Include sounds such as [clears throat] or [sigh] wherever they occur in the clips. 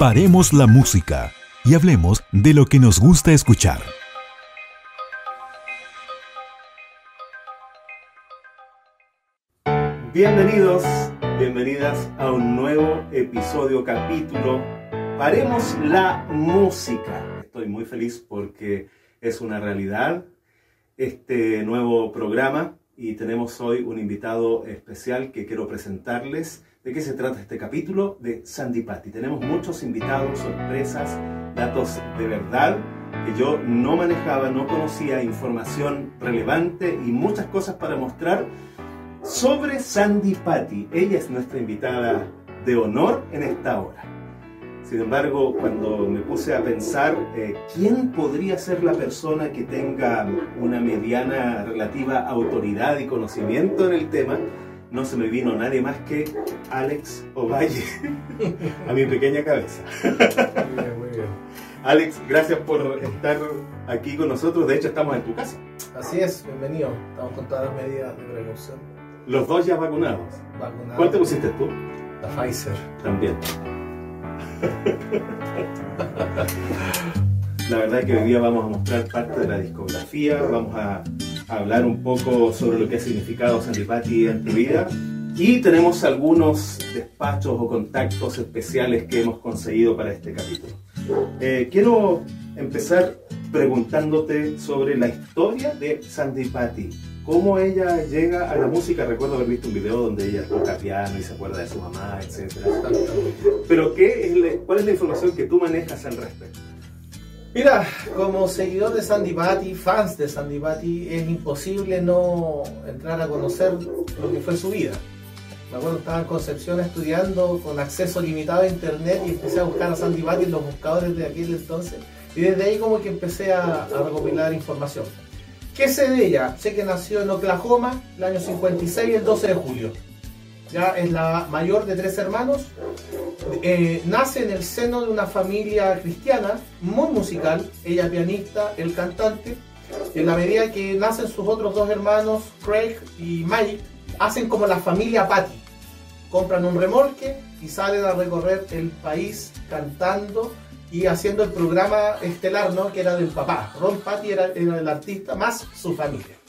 Paremos la música y hablemos de lo que nos gusta escuchar. Bienvenidos, bienvenidas a un nuevo episodio, capítulo. Paremos la música. Estoy muy feliz porque es una realidad este nuevo programa y tenemos hoy un invitado especial que quiero presentarles. ¿De qué se trata este capítulo? De Sandy Patty. Tenemos muchos invitados, sorpresas, datos de verdad que yo no manejaba, no conocía, información relevante y muchas cosas para mostrar sobre Sandy Patty. Ella es nuestra invitada de honor en esta hora. Sin embargo, cuando me puse a pensar eh, quién podría ser la persona que tenga una mediana relativa autoridad y conocimiento en el tema, no se me vino nadie más que Alex Ovalle [laughs] a mi pequeña cabeza. Muy bien, muy bien. Alex, gracias por estar aquí con nosotros. De hecho, estamos en tu casa. Así es, bienvenido. Estamos con todas las medidas de precaución. Los dos ya vacunados. Vacunados. ¿Cuál te pusiste tú? La Pfizer. También. La verdad es que hoy día vamos a mostrar parte de la discografía, vamos a, hablar un poco sobre lo que ha significado Sandy Patty en tu vida y tenemos algunos despachos o contactos especiales que hemos conseguido para este capítulo. Eh, quiero empezar preguntándote sobre la historia de Sandy Patty cómo ella llega a la música. Recuerdo haber visto un video donde ella toca piano y se acuerda de su mamá, etc. Pero ¿qué ¿cuál es la información que tú manejas al respecto? Mira, como seguidor de Sandy Patty, fans de Sandy Patty, es imposible no entrar a conocer lo que fue su vida. Me acuerdo estaba en Concepción estudiando con acceso limitado a internet y empecé a buscar a Sandy Patty en los buscadores de aquel entonces. Y desde ahí como que empecé a recopilar información. ¿Qué sé de ella? Sé que nació en Oklahoma el año 56, el 12 de julio. Ya es la mayor de tres hermanos. Eh, nace en el seno de una familia cristiana muy musical. Ella pianista, el cantante. En la medida que nacen sus otros dos hermanos, Craig y Mike, hacen como la familia Patty. Compran un remolque y salen a recorrer el país cantando y haciendo el programa estelar, ¿no? Que era del papá. Ron Patty era, el artista, más su familia.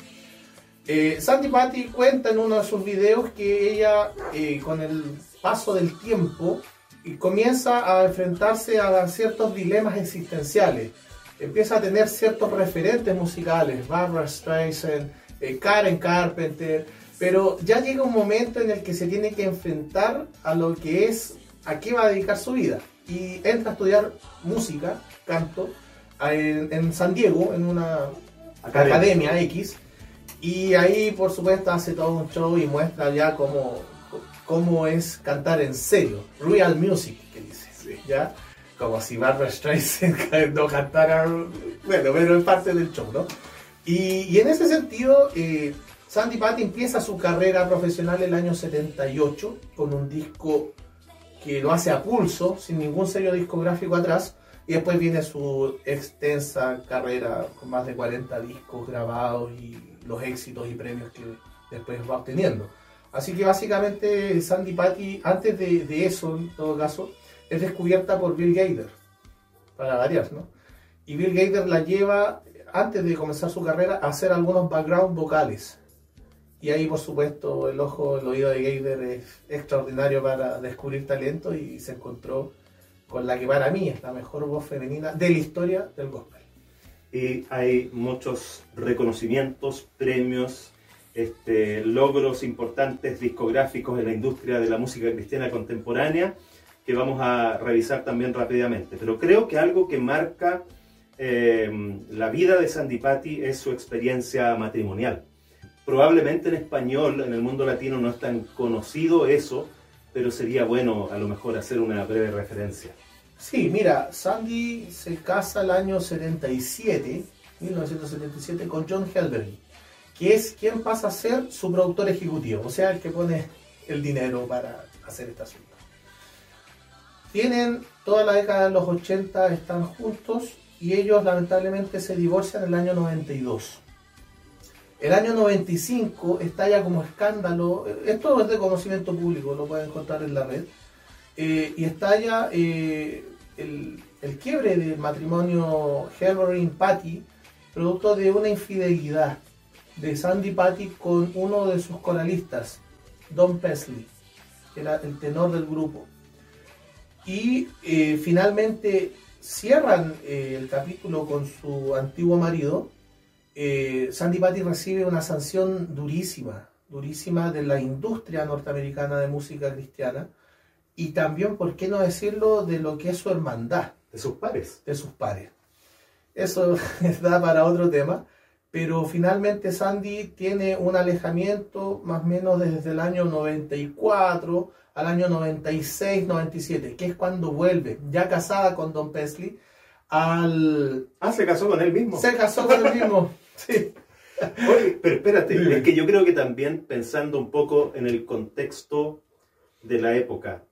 Eh, Sandy Patty cuenta en uno de sus videos que ella, eh, con el paso del tiempo, comienza a enfrentarse a ciertos dilemas existenciales. Empieza a tener ciertos referentes musicales, Barbara Streisand, eh, Karen Carpenter, pero ya llega un momento en el que se tiene que enfrentar a lo que es, a qué va a dedicar su vida y entra a estudiar música, canto, en, San Diego, en una academia. X. Y ahí, por supuesto, hace todo un show y muestra ya cómo, cómo es cantar en serio. Real music, que dice. ¿Ya? Como si Barbara Streisand [laughs] no cantara. Bueno, pero es parte del show, ¿no? Y, en ese sentido, eh, Sandy Patty empieza su carrera profesional el año 78 con un disco que lo hace a pulso, sin ningún sello discográfico atrás, y después viene su extensa carrera con más de 40 discos grabados y los éxitos y premios que después va obteniendo. Así que básicamente Sandy Patty, antes de, eso, en todo caso, es descubierta por Bill Gaither, para variar, ¿no? Y Bill Gaither la lleva, antes de comenzar su carrera, a hacer algunos background vocales y ahí, por supuesto, el ojo, el oído de Geider es extraordinario para descubrir talento y se encontró con la que para mí es la mejor voz femenina de la historia del gospel. Y hay muchos reconocimientos, premios, este, logros importantes discográficos en la industria de la música cristiana contemporánea que vamos a revisar también rápidamente. Pero creo que algo que marca eh, la vida de Sandy Patty es su experiencia matrimonial probablemente en español, en el mundo latino no es tan conocido eso, pero sería bueno a lo mejor hacer una breve referencia. Sí, mira, Sandy se casa el año 77, 1977, con John Helberg, que es quien pasa a ser su productor ejecutivo, o sea, el que pone el dinero para hacer este asunto. Tienen toda la década de los 80, están juntos y ellos lamentablemente se divorcian en el año 92. El año 95 estalla como escándalo, esto es de conocimiento público, lo pueden encontrar en la red, eh, y estalla el, quiebre del matrimonio Henry y Patty, producto de una infidelidad de Sandy Patty con uno de sus coralistas, Don Pesley, que era el tenor del grupo. Y eh, finalmente cierran eh, el capítulo con su antiguo marido. Eh, Sandy Patty recibe una sanción durísima, durísima de la industria norteamericana de música cristiana y también, ¿por qué no decirlo?, de lo que es su hermandad. De sus pares. De sus pares. Eso [laughs] da para otro tema, pero finalmente Sandy tiene un alejamiento más o menos desde el año 94 al año 96, 97, que es cuando vuelve, ya casada con Don Pesley, al... Ah, se casó con él mismo. Se casó con él mismo, [laughs] sí. Oye, pero espérate, es que yo creo que también pensando un poco en el contexto de la época,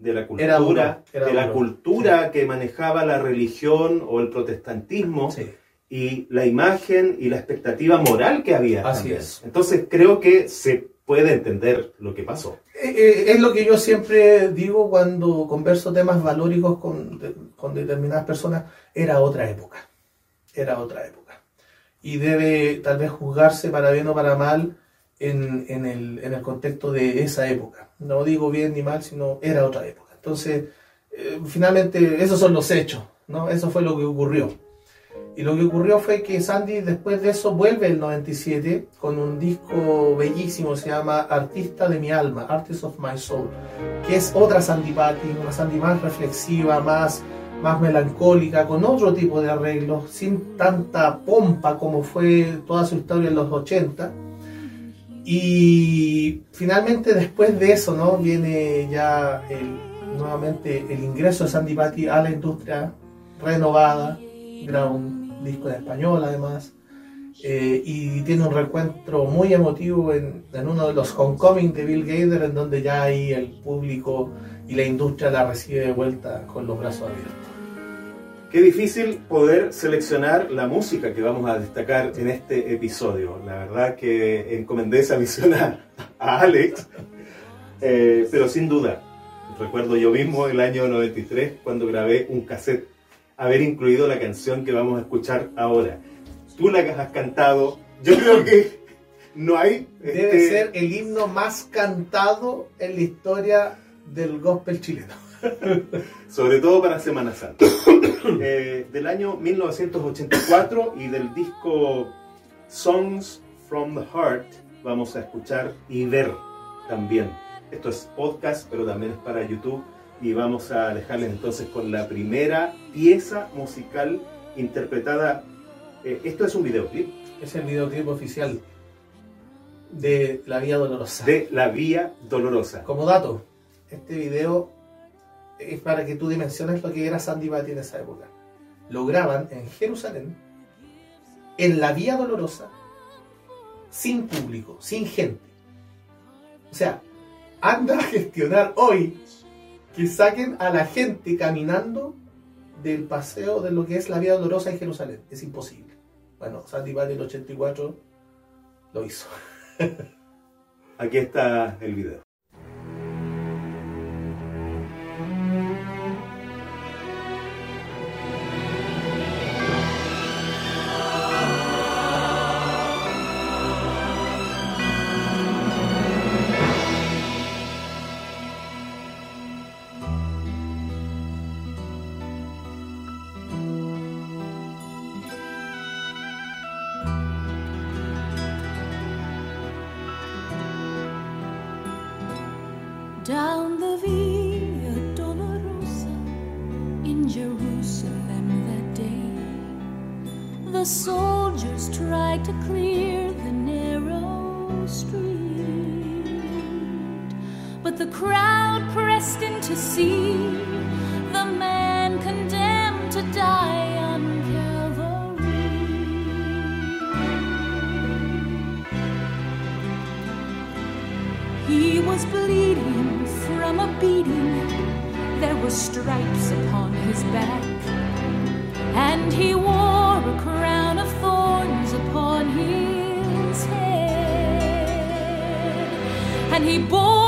de la cultura, Era duro, era de la cultura que manejaba la religión o el protestantismo Sí. y la imagen y la expectativa moral que había. Así también. es. Entonces creo que se puede entender lo que pasó. Eh, eh, Es lo que yo siempre digo cuando converso temas valóricos con, con determinadas personas. Era otra época. Era otra época. Y debe tal vez juzgarse para bien o para mal en, en el, en el contexto de esa época. No digo bien ni mal, sino era otra época. Entonces, eh, finalmente, esos son los hechos. ¿no? Eso fue lo que ocurrió. Y lo que ocurrió fue que Sandy después de eso vuelve el 97 con un disco bellísimo, se llama Artista de mi alma, Artist of My Soul, que es otra Sandy Patty, una Sandy más reflexiva, más, más melancólica, con otro tipo de arreglos, sin tanta pompa como fue toda su historia en los 80. Y finalmente después de eso, ¿no? Viene ya nuevamente el ingreso de Sandy Patty a la industria renovada, graba un disco en español además, eh, y tiene un reencuentro muy emotivo en, en uno de los Homecoming de Bill Gaither, en donde ya ahí el público y la industria la recibe de vuelta con los brazos abiertos. Qué difícil poder seleccionar la música que vamos a destacar en este episodio. La verdad que encomendé esa misión a, a Alex, Eh, pero sin duda, recuerdo yo mismo el año 93 cuando grabé un cassette, haber incluido la canción que vamos a escuchar ahora. Tú la que has cantado, yo creo que no hay... Debe este, ser el himno más cantado en la historia del gospel chileno. [laughs] sobre todo para Semana Santa. Eh, del año 1984 y del disco Songs from the Heart vamos a escuchar y ver también. Esto es podcast, pero también es para YouTube y vamos a dejarles entonces con la primera pieza musical interpretada. eh, esto es un videoclip Es el videoclip oficial de La Vía Dolorosa. de La Vía Dolorosa. Como dato, este video es para que tú dimensiones lo que era Sandy Batty en esa época. Lo graban en Jerusalén, en la Vía Dolorosa, sin público, sin gente. O sea, anda a gestionar hoy que saquen a la gente caminando del paseo de lo que es la Vía Dolorosa en Jerusalén. Es imposible. Bueno, Sandy Batty en el 84 lo hizo. Aquí está el video. Down the Via Dolorosa in Jerusalem that day. The soldiers tried to clear the narrow street, but the crowd pressed in to see stripes upon his back. And he wore a crown of thorns upon his head. And he bore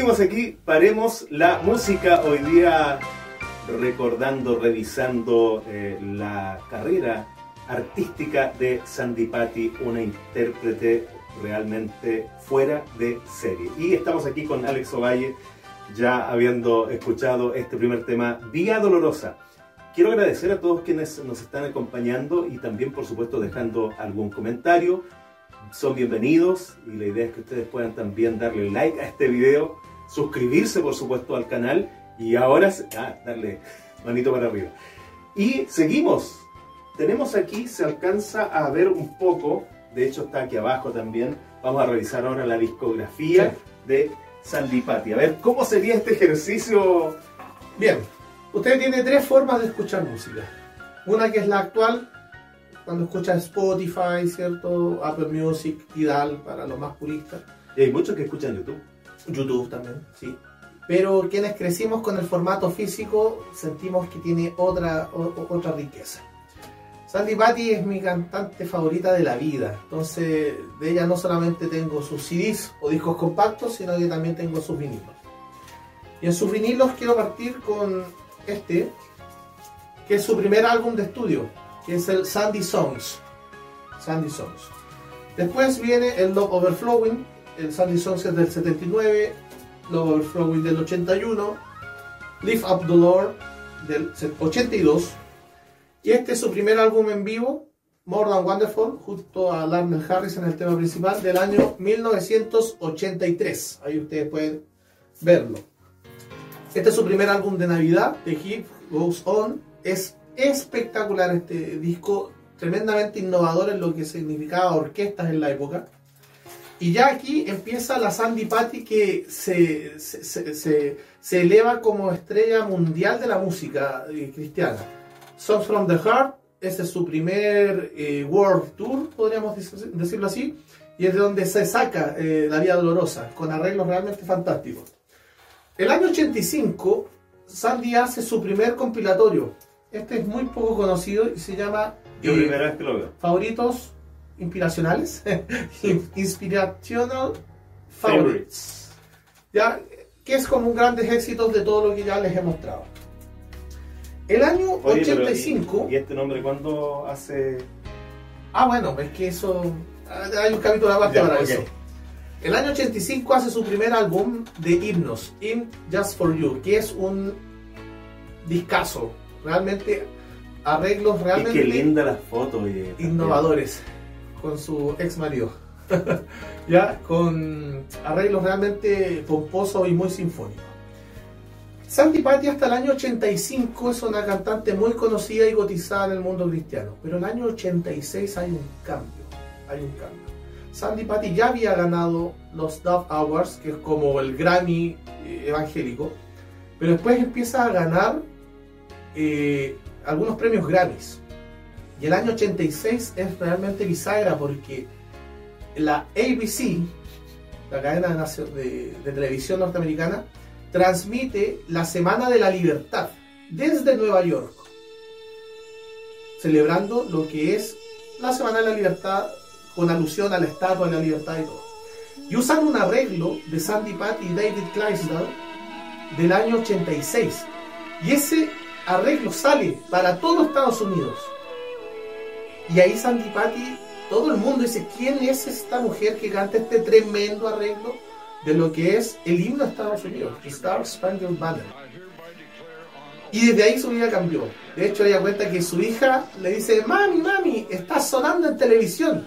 Seguimos aquí, paremos la música hoy día recordando, revisando eh, la carrera artística de Sandy Patty, una intérprete realmente fuera de serie. Y estamos aquí con Alex Ovalle, ya habiendo escuchado este primer tema, Vía Dolorosa. Quiero agradecer a todos quienes nos están acompañando y también, por supuesto, dejando algún comentario. Son bienvenidos y la idea es que ustedes puedan también darle like a este video, suscribirse, por supuesto, al canal y ahora ah, darle manito para arriba. Y seguimos. Tenemos aquí, se alcanza a ver un poco, de hecho está aquí abajo también. Vamos a revisar ahora la discografía Sí. de Sandy Patty. A ver, ¿cómo sería este ejercicio? Bien, usted tiene tres formas de escuchar música. Una que es la actual, cuando escucha Spotify, ¿cierto? Apple Music, Tidal, para los más puristas. Y hay muchos que escuchan YouTube. YouTube también, sí. Pero quienes crecimos con el formato físico sentimos que tiene otra, otra riqueza. Sandy Patty es mi cantante favorita de la vida. Entonces, de ella no solamente tengo sus CDs o discos compactos, sino que también tengo sus vinilos. Y en sus vinilos quiero partir con este, que es su primer álbum de estudio, que es el Sandy Songs. Sandy Songs. Después viene el Love Overflowing, el Sandy Songs es del 79, Love Overflowing del 81, Lift Up the Lord del 82, y este es su primer álbum en vivo, More Than Wonderful, junto a Larner Harris en el tema principal del año 1983. Ahí ustedes pueden verlo. Este es su primer álbum de Navidad, The Hip Goes On. Es espectacular este disco, tremendamente innovador en lo que significaba orquestas en la época. Y ya aquí empieza la Sandy Patty que se, se, se- eleva como estrella mundial de la música eh, cristiana. Songs from the Heart, ese es su primer eh, World Tour, podríamos dec- decirlo así, y es de donde se saca eh, La Vía Dolorosa, con arreglos realmente fantásticos. El año 85, Sandy hace su primer compilatorio. Este es muy poco conocido y se llama Yo eh, primera vez que lo veo. Favoritos Inspiracionales. [laughs] Inspirational Favorites. ¿Ya? Que es como un grandes éxitos de todo lo que ya les he mostrado. El año Oye, pero 85. ¿Y, y este nombre cuándo hace...? ¿Y nombre ¿Y nombre cuándo hace...? Ah, bueno, es que eso. Hay un capítulo aparte Ya, para eso. El año 85 hace su primer álbum de himnos, In Just For You, que es un discazo. Realmente, arreglos Y realmente qué linda las fotos. innovadores con su ex marido. [laughs] ya, con arreglos realmente pomposos y muy sinfónicos. Sandy Patty hasta el año 85 es una cantante muy conocida y cotizada en el mundo cristiano, pero en el año 86 hay un cambio, hay un cambio. Sandy Patty ya había ganado los Dove Awards, que es como el Grammy eh, evangélico, pero después empieza a ganar eh, algunos premios Grammys. Y el año 86 es realmente bisagra porque la ABC, la cadena de, televisión norteamericana, transmite la Semana de la Libertad desde Nueva York, celebrando lo que es la Semana de la Libertad con alusión a la Estatua de la Libertad y todo. Y usan un arreglo de Sandy Patty y David Clydesdale del año 86. Y ese arreglo sale para todo Estados Unidos. Y ahí Sandy Patty, todo el mundo dice, ¿quién es esta mujer que canta este tremendo arreglo de lo que es el himno de Estados Unidos, Star Spangled Banner? Y desde ahí su vida cambió. De hecho, ella cuenta que su hija le dice, mami, mami, está sonando en televisión.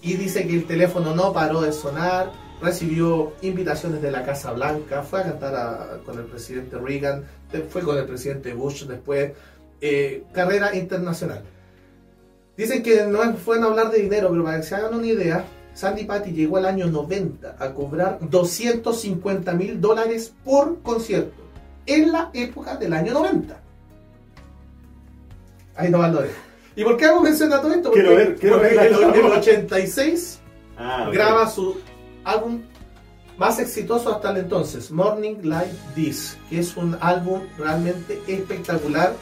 Y dice que el teléfono no paró de sonar, recibió invitaciones de la Casa Blanca, fue a cantar con el presidente Reagan, fue con el presidente Bush después, eh, carrera internacional. Dicen que no es bueno hablar de dinero, pero para que se hagan una idea, Sandy Patty llegó al año 90 a cobrar 250 mil dólares por concierto, en la época del año 90. Ahí no lo dejo. ¿Y por qué hago mención a todo esto? Quiero ver, quiero porque ver en el toma. 86 Ah, graba su álbum más exitoso hasta el entonces, Morning Like This, que es un álbum realmente espectacular,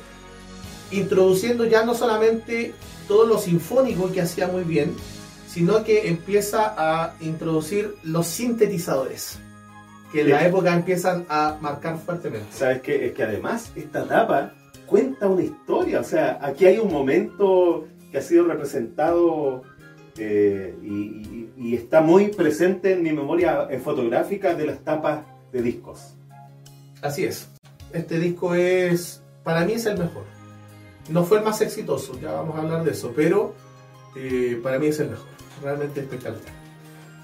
introduciendo ya no solamente todo lo sinfónico que hacía muy bien, sino que empieza a introducir los sintetizadores, que en la época empiezan a marcar fuertemente. ¿Sabes? Es que además esta etapa cuenta una historia. O sea, aquí hay un momento que ha sido representado eh, y, y- y está muy presente en mi memoria fotográfica de las tapas de discos. Así es. Este disco es, para mí es el mejor. No fue el más exitoso, ya vamos a hablar de eso, pero eh, para mí es el mejor. Realmente espectacular.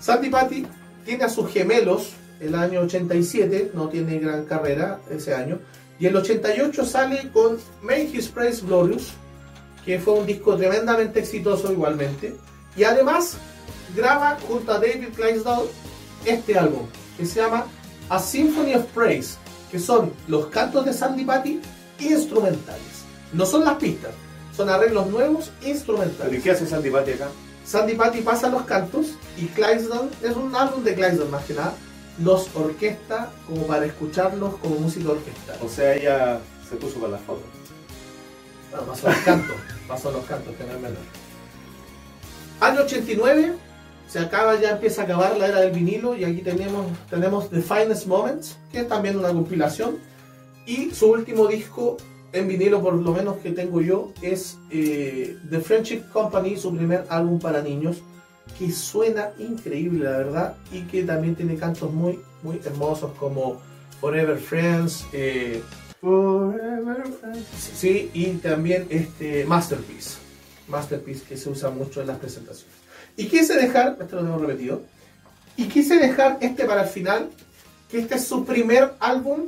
Sandy Patty tiene a sus gemelos el año 87, no tiene gran carrera ese año, y el 88 sale con Make His Praise Glorious, que fue un disco tremendamente exitoso igualmente, y además graba junto a David Clydesdale este álbum, que se llama A Symphony of Praise, que son los cantos de Sandy Patty instrumentales. No son las pistas, son arreglos nuevos ¿Pero y instrumentales. qué hace Sandy Patty acá? Sandy Patty pasa los cantos y Clydesdale, es un álbum de Clydesdale más que nada, los orquesta como para escucharlos como música orquestal. O sea, ella se puso para la foto. Bueno, pasó los cantos, [laughs] pasó los cantos, que no es menor. Año 89, se acaba, ya empieza a acabar la era del vinilo y aquí tenemos, tenemos The Finest Moments, que es también una compilación. Y su último disco en vinilo, por lo menos que tengo yo, es eh, The Friendship Company, su primer álbum para niños, que suena increíble, la verdad, y que también tiene cantos muy, muy hermosos como Forever Friends, eh, Forever Friends. Sí, y también este Masterpiece. Masterpiece que se usa mucho en las presentaciones. Y quise dejar, esto lo tengo repetido, y quise dejar este para el final, que este es su primer álbum,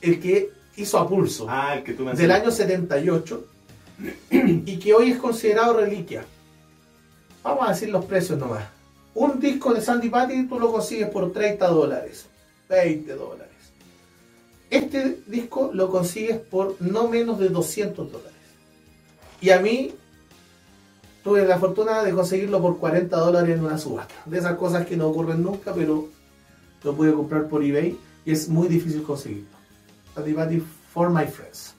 el que hizo a pulso, Ah, el que tú me del año 78, y que hoy es considerado reliquia. Vamos a decir los precios nomás. Un disco de Sandy Patty tú lo consigues por 30 dólares, 20 dólares. Este disco lo consigues por no menos de 200 dólares. Y a mí tuve la fortuna de conseguirlo por 40 dólares en una subasta. De esas cosas que no ocurren nunca, pero lo pude comprar por eBay y es muy difícil conseguirlo. Sandy Patty for my friends.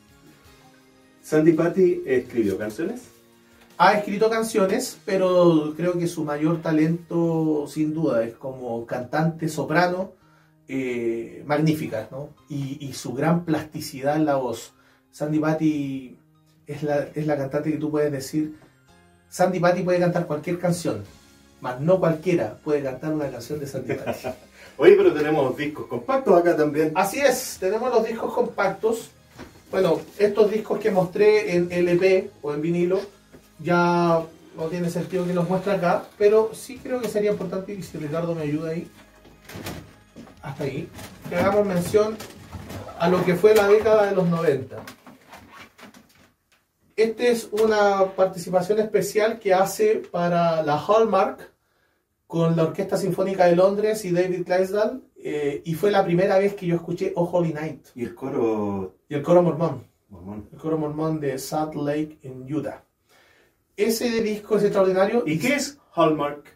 Sandy Patty escribió canciones. Ha escrito canciones, pero creo que su mayor talento, sin duda, es como cantante soprano, eh, magnífica, ¿no? Y, y su gran plasticidad en la voz. Sandy Patty es la, es la cantante que tú puedes decir, Sandy Patty puede cantar cualquier canción, mas no cualquiera puede cantar una canción de Sandy Patty. [laughs] Oye, pero tenemos discos compactos acá también. Así es, tenemos los discos compactos. Bueno, estos discos que mostré en LP o en vinilo, ya no tiene sentido que los muestre acá, pero sí creo que sería importante, y si Ricardo me ayuda ahí, hasta ahí, que hagamos mención a lo que fue la década de los 90. Esta es una participación especial que hace para la Hallmark con la Orquesta Sinfónica de Londres y David Clydesdale, eh, y fue la primera vez que yo escuché Oh Holy Night Y el coro y el coro mormón, mormón. el coro mormón de Salt Lake en Utah. Ese disco es extraordinario. ¿Y qué es Hallmark?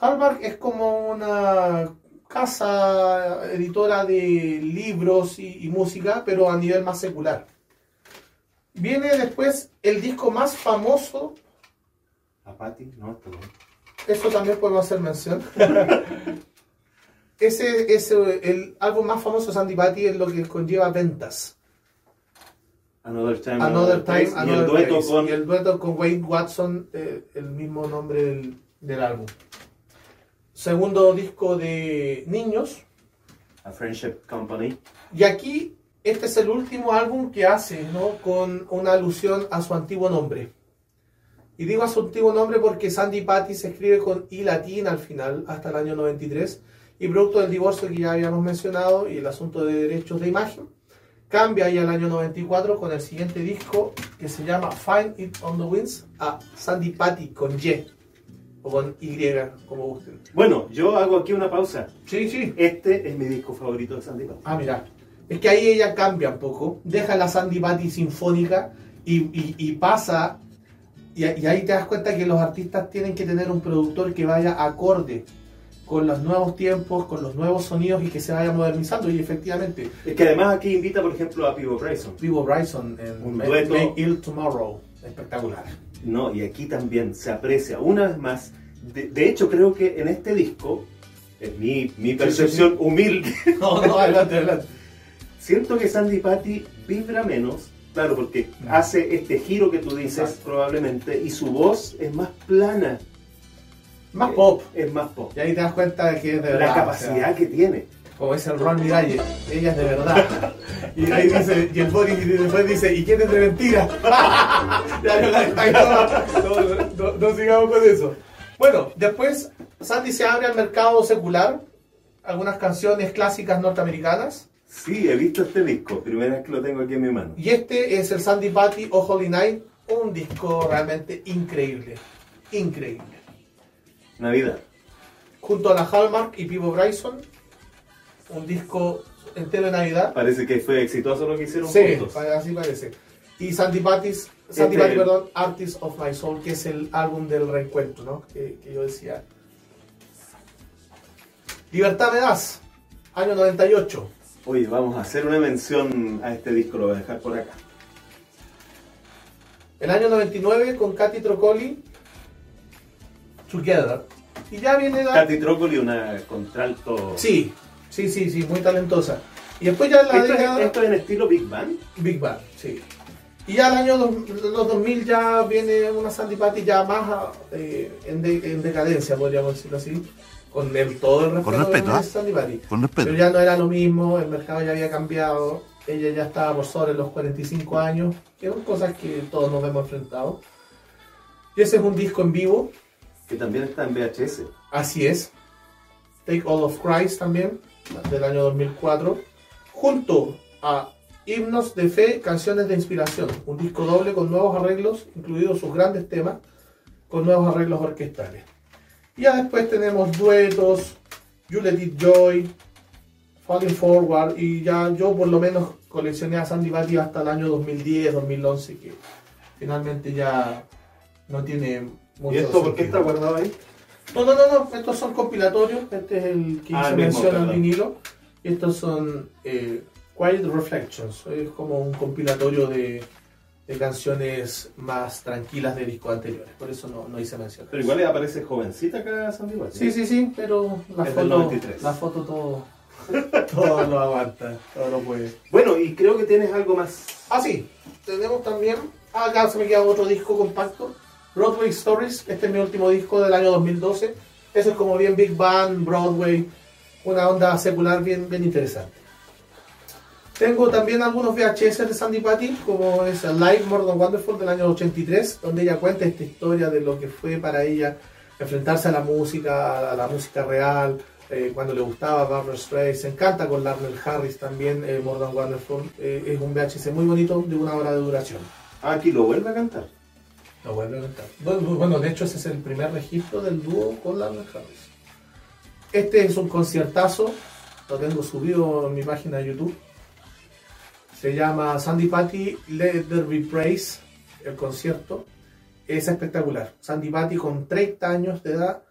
Hallmark es como una casa editora de libros y, y música, pero a nivel más secular. Viene después el disco más famoso, ¿A Patty? No, bien. Eso también podemos hacer mención. [laughs] Ese es el álbum más famoso de Sandy Patty, es lo que conlleva ventas. Another Time, Another Time, Place. y Another el dueto Place. con Y el dueto con Wayne Watson, eh, el mismo nombre del, del álbum. Segundo disco de niños. A Friendship Company. Y aquí, este es el último álbum que hace, ¿no? Con una alusión a su antiguo nombre. Y digo a su antiguo nombre porque Sandy Patty se escribe con I latina al final, hasta el año 93. Y producto del divorcio que ya habíamos mencionado y el asunto de derechos de imagen, cambia ahí al año 94 con el siguiente disco que se llama Find It on the Winds a Sandy Patty con Y o con Y, como gusten. Bueno, yo hago aquí una pausa. Sí, sí. Este es mi disco favorito de Sandy Patty. Ah, mira. Es que ahí ella cambia un poco, deja la Sandy Patty sinfónica y, y- y pasa, y, y ahí te das cuenta que los artistas tienen que tener un productor que vaya acorde con los nuevos tiempos, con los nuevos sonidos y que se vaya modernizando. Y efectivamente, Es que además aquí invita, por ejemplo, a Pivo Bryson. Vivo Bryson en Un Make, dueto. Make Ill Tomorrow, espectacular. No, y aquí también se aprecia una vez más. De, de hecho, creo que en este disco, en mi, mi percepción humilde, [laughs] No, no, adelante, adelante. siento que Sandy Patty vibra menos. Claro, porque hace este giro que tú dices Exacto. probablemente y su voz es más plana, Más pop. es más pop. Y ahí te das cuenta de que es de verdad. La o capacidad sea, que tiene. como dice el Ron Miralles, ella es de verdad. [laughs] Y ahí dice, y el Boris después dice, ¿y quién es de mentira? [laughs] ya no, la- no, no, no- no sigamos con eso. Bueno, después Sandy se abre al mercado secular, algunas canciones clásicas norteamericanas, Sí, he visto este disco, primera vez que lo tengo aquí en mi mano. y este es el Sandy Patty o Holy Night, un disco realmente increíble, increíble. Navidad. Junto a la Hallmark y Pivo Bryson, un disco entero de Navidad. Parece que fue exitoso lo que hicieron Sí, juntos. así parece. Y Sandy Patty's, Sandy Este- Patty, perdón, Artist of My Soul, que es el álbum del reencuentro, ¿no? Que, que yo decía. Libertad me das, año 98. Oye, vamos a hacer una mención a este disco, lo voy a dejar por acá. El año 99 con Katy Trocoli, Together. Y ya viene la... Katy Trócoli, una contralto. Sí, sí, sí, sí, muy talentosa. Y después ya la ¿Esto, década... es, esto es en estilo Big Band? Big Bang, sí. Y ya el año dos- los 2000 ya viene una Sandy Patty ya más eh, en, de- en decadencia, podríamos decirlo así, con el, todo el Con respeto respeto, de ¿ah? Con respeto. Pero ya no era lo mismo, el mercado ya había cambiado, ella ya estaba por sobre los 45 años, que son cosas que todos nos hemos enfrentado. Y ese es un disco en vivo, Que también está en VHS. así es. Take All of Christ también, del año 2004, junto a Himnos de Fe, Canciones de Inspiración, un disco doble con nuevos arreglos, incluidos sus grandes temas, con nuevos arreglos orquestales. Ya después tenemos duetos, You Let It Joy, Falling Forward, y ya yo por lo menos coleccioné a Sandy Batty hasta el año 2010, 2011, que finalmente ya no tiene mucho ¿Y esto por qué está guardado ahí? No, no, no, no, estos son compilatorios. Este es el que Ah, hice el mismo, mención al perdón. vinilo. Y estos son eh, Quiet Reflections. Es como un compilatorio de, de canciones más tranquilas de discos anteriores. Por eso no, no hice mención. Pero igual aparece jovencita acá Sandy Patty. Sí, sí, sí, pero la Es foto, 93. la foto todo, [laughs] todo lo aguanta, todo lo puede. Bueno, y creo que tienes algo más. Ah, sí, tenemos también, acá se me queda otro disco compacto, Broadway Stories, este es mi último disco del año 2012. Ese es como bien Big Band, Broadway, una onda secular bien, bien interesante. Tengo también algunos VHS de Sandy Patty, como es Live More Than Wonderful del año 83, donde ella cuenta esta historia de lo que fue para ella enfrentarse a la música, a la música real, eh, cuando le gustaba Barbara Streisand, se encanta con Larnell Harris también, eh, More Than Wonderful, eh, es un VHS muy bonito de una hora de duración. Aquí lo vuelve a cantar. Lo vuelve a cantar. Bueno, bueno, de hecho ese es el primer registro del dúo con Larnell Harris. Este es un conciertazo, lo tengo subido en mi página de YouTube. Se llama Sandy Patty Let There Be Praise, el concierto. Es espectacular. Sandy Patty con 30 años de edad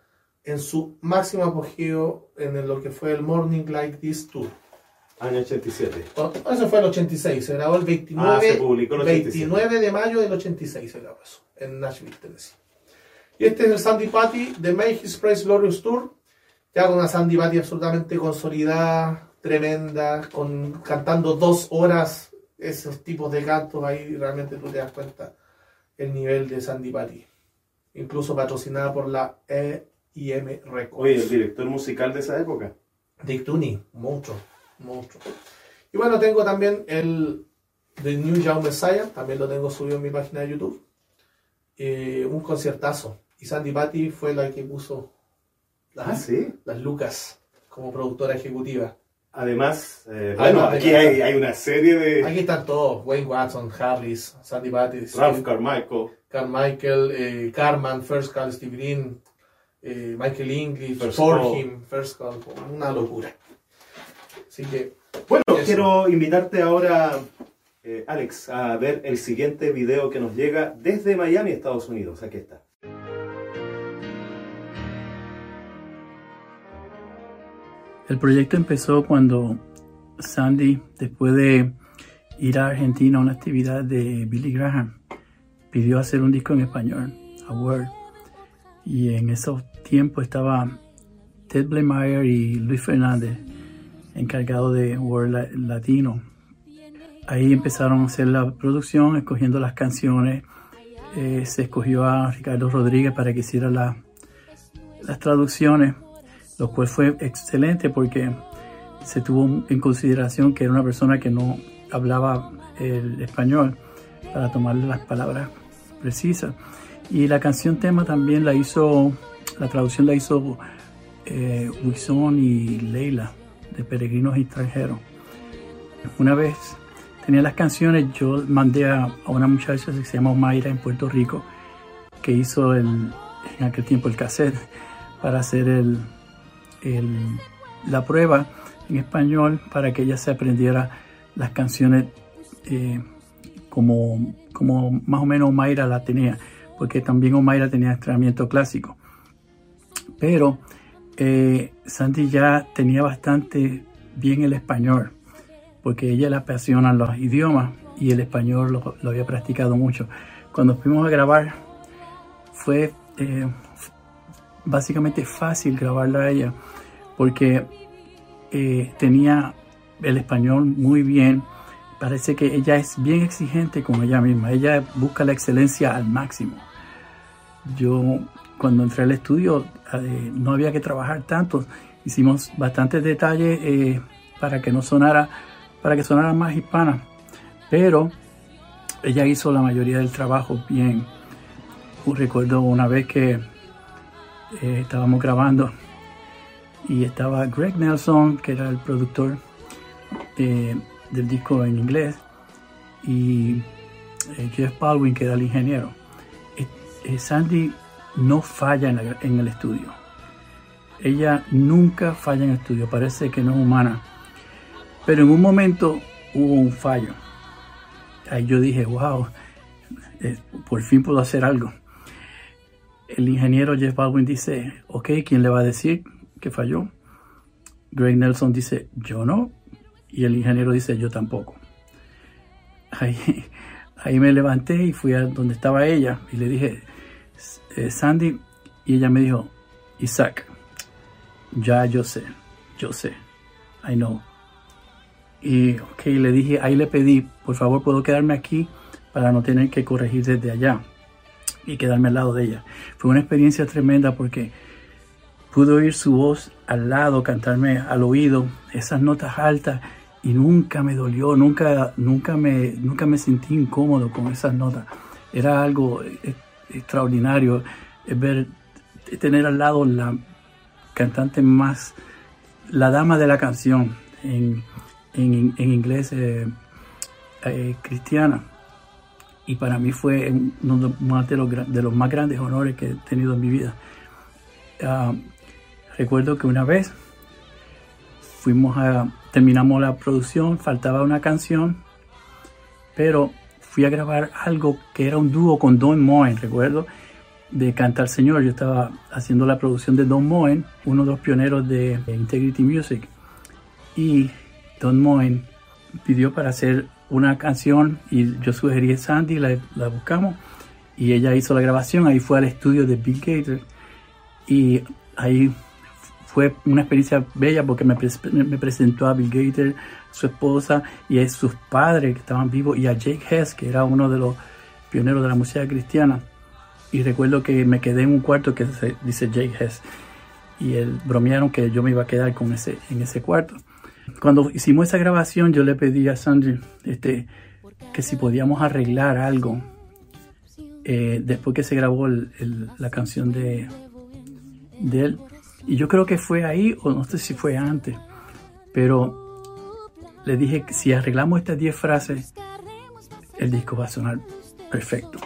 en su máximo apogeo en lo que fue el Morning Like This Tour. Año 87. O- Eso fue el 86, se grabó el 29, Ah, se publicó el 87. 29 de mayo del 86, se grabó eso, en Nashville, Tennessee. Y este es el Sandy Patty de Make His Praise Glorious Tour, ya con una Sandy Patty absolutamente consolidada, tremenda, con, cantando dos horas esos tipos de cantos, ahí realmente tú te das cuenta el nivel de Sandy Patty. Incluso patrocinada por la E&M Records. Oye, el director musical de esa época. Dick Tooney, monstruo, monstruo. Y bueno, tengo también el The New Young Messiah, también lo tengo subido en mi página de YouTube. Eh, un conciertazo. Y Sandy Patty fue la que puso las, Ah, sí. las lucas como productora ejecutiva. Además, eh, Ah, bueno, aquí hay, hay una serie de Aquí están todos, Wayne Watson, Harris, Sandy Patty, Ralph Carmichael. Carmichael, eh, Carman, First Call, Steve Green, eh, Michael English, First Forhim, First Call, una locura. Así que Bueno, Eso. quiero invitarte ahora, eh, Alex, a ver el siguiente video que nos llega desde Miami, Estados Unidos. Aquí está. El proyecto empezó cuando Sandy, después de ir a Argentina a una actividad de Billy Graham, pidió hacer un disco en español, a Word. Y en esos tiempos estaba Ted Blemeyer y Luis Fernández encargados de Word la- Latino. Ahí empezaron a hacer la producción, escogiendo las canciones. Eh, se escogió a Ricardo Rodríguez para que hiciera la- las traducciones lo cual fue excelente porque se tuvo en consideración que era una persona que no hablaba el español para tomarle las palabras precisas. Y la canción tema también la hizo, la traducción la hizo eh, Wixon y Leila de Peregrinos Extranjeros. Una vez tenía las canciones, yo mandé a, a una muchacha que se llama Mayra en Puerto Rico, que hizo el, en aquel tiempo el cassette para hacer el, la prueba en español para que ella se aprendiera las canciones eh, como, como más o menos Omaira la tenía, porque también Omaira tenía entrenamiento clásico. Pero eh, Sandy ya tenía bastante bien el español, porque ella le apasionan los idiomas y el español lo, lo había practicado mucho. Cuando fuimos a grabar, fue eh, básicamente fácil grabarla a ella porque eh, tenía el español muy bien. Parece que ella es bien exigente con ella misma. Ella busca la excelencia al máximo. Yo cuando entré al estudio eh, no había que trabajar tanto. Hicimos bastantes detalles eh, para que no sonara, para que sonara más hispana. Pero ella hizo la mayoría del trabajo bien. Recuerdo una vez que eh, estábamos grabando y estaba Greg Nelson, que era el productor eh, del disco en inglés, y eh, Jeff Baldwin, que era el ingeniero. Sandy no falla en, en el estudio. Ella nunca falla en el estudio, parece que no es humana. Pero en un momento hubo un fallo. Ahí yo dije, wow, por fin puedo hacer algo. El ingeniero Jeff Baldwin dice, ok, ¿quién le va a decir que falló? Greg Nelson dice, yo no. Y el ingeniero dice, yo tampoco. Ahí, [laughs] ahí me levanté y fui a donde estaba ella y le dije, "Eh, Sandy, y ella me dijo, Isaac, ya yo sé, yo sé. I know. Y ok, le dije, ahí le pedí, por favor, puedo quedarme aquí para no tener que corregir desde allá y quedarme al lado de ella. Fue una experiencia tremenda porque pude oír su voz al lado, cantarme al oído, esas notas altas y nunca me dolió, nunca, nunca, me, nunca me sentí incómodo con esas notas. Era algo eh, extraordinario ver, tener al lado la cantante más, la dama de la canción en, en, inglés eh, eh, cristiana. Y para mí fue uno de los, de los, más grandes honores que he tenido en mi vida. Ah, recuerdo que una vez fuimos a, terminamos la producción, faltaba una canción, pero fui a grabar algo que era un dúo con Don Moen, recuerdo, de Cantar Señor. Yo estaba haciendo la producción de Don Moen, uno de los pioneros de Integrity Music. Y Don Moen pidió para hacer una canción y yo sugerí a Sandy, la, buscamos y ella hizo la grabación. Ahí fue al estudio de Bill Gates y ahí fue una experiencia bella porque me, presentó a Bill Gates, su esposa y a sus padres que estaban vivos y a Jake Hess, que era uno de los pioneros de la música cristiana. Y recuerdo que me quedé en un cuarto que se, dice Jake Hess y bromearon que yo me iba a quedar con ese, en ese cuarto. Cuando hicimos esa grabación, yo le pedí a Sandy este, que si podíamos arreglar algo eh, después que se grabó la canción de, él. Y yo creo que fue ahí, o no sé si fue antes, pero le dije que si arreglamos estas 10 frases, el disco va a sonar perfecto.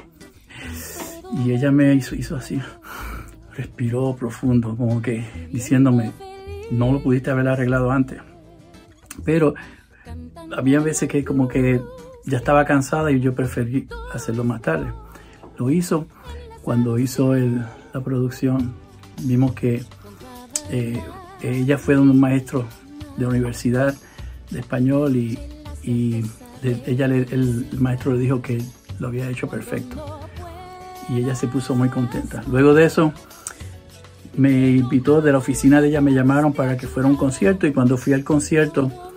Y ella me hizo, hizo así, respiró profundo, como que diciéndome, no lo pudiste haber arreglado antes. Pero había veces que como que ya estaba cansada y yo preferí hacerlo más tarde. Lo hizo cuando hizo la producción. Vimos que eh, ella fue un maestro de universidad de español y, ella el maestro le dijo que lo había hecho perfecto. Y ella se puso muy contenta. Luego de eso, me invitó de la oficina de ella, me llamaron para que fuera un concierto y cuando fui al concierto,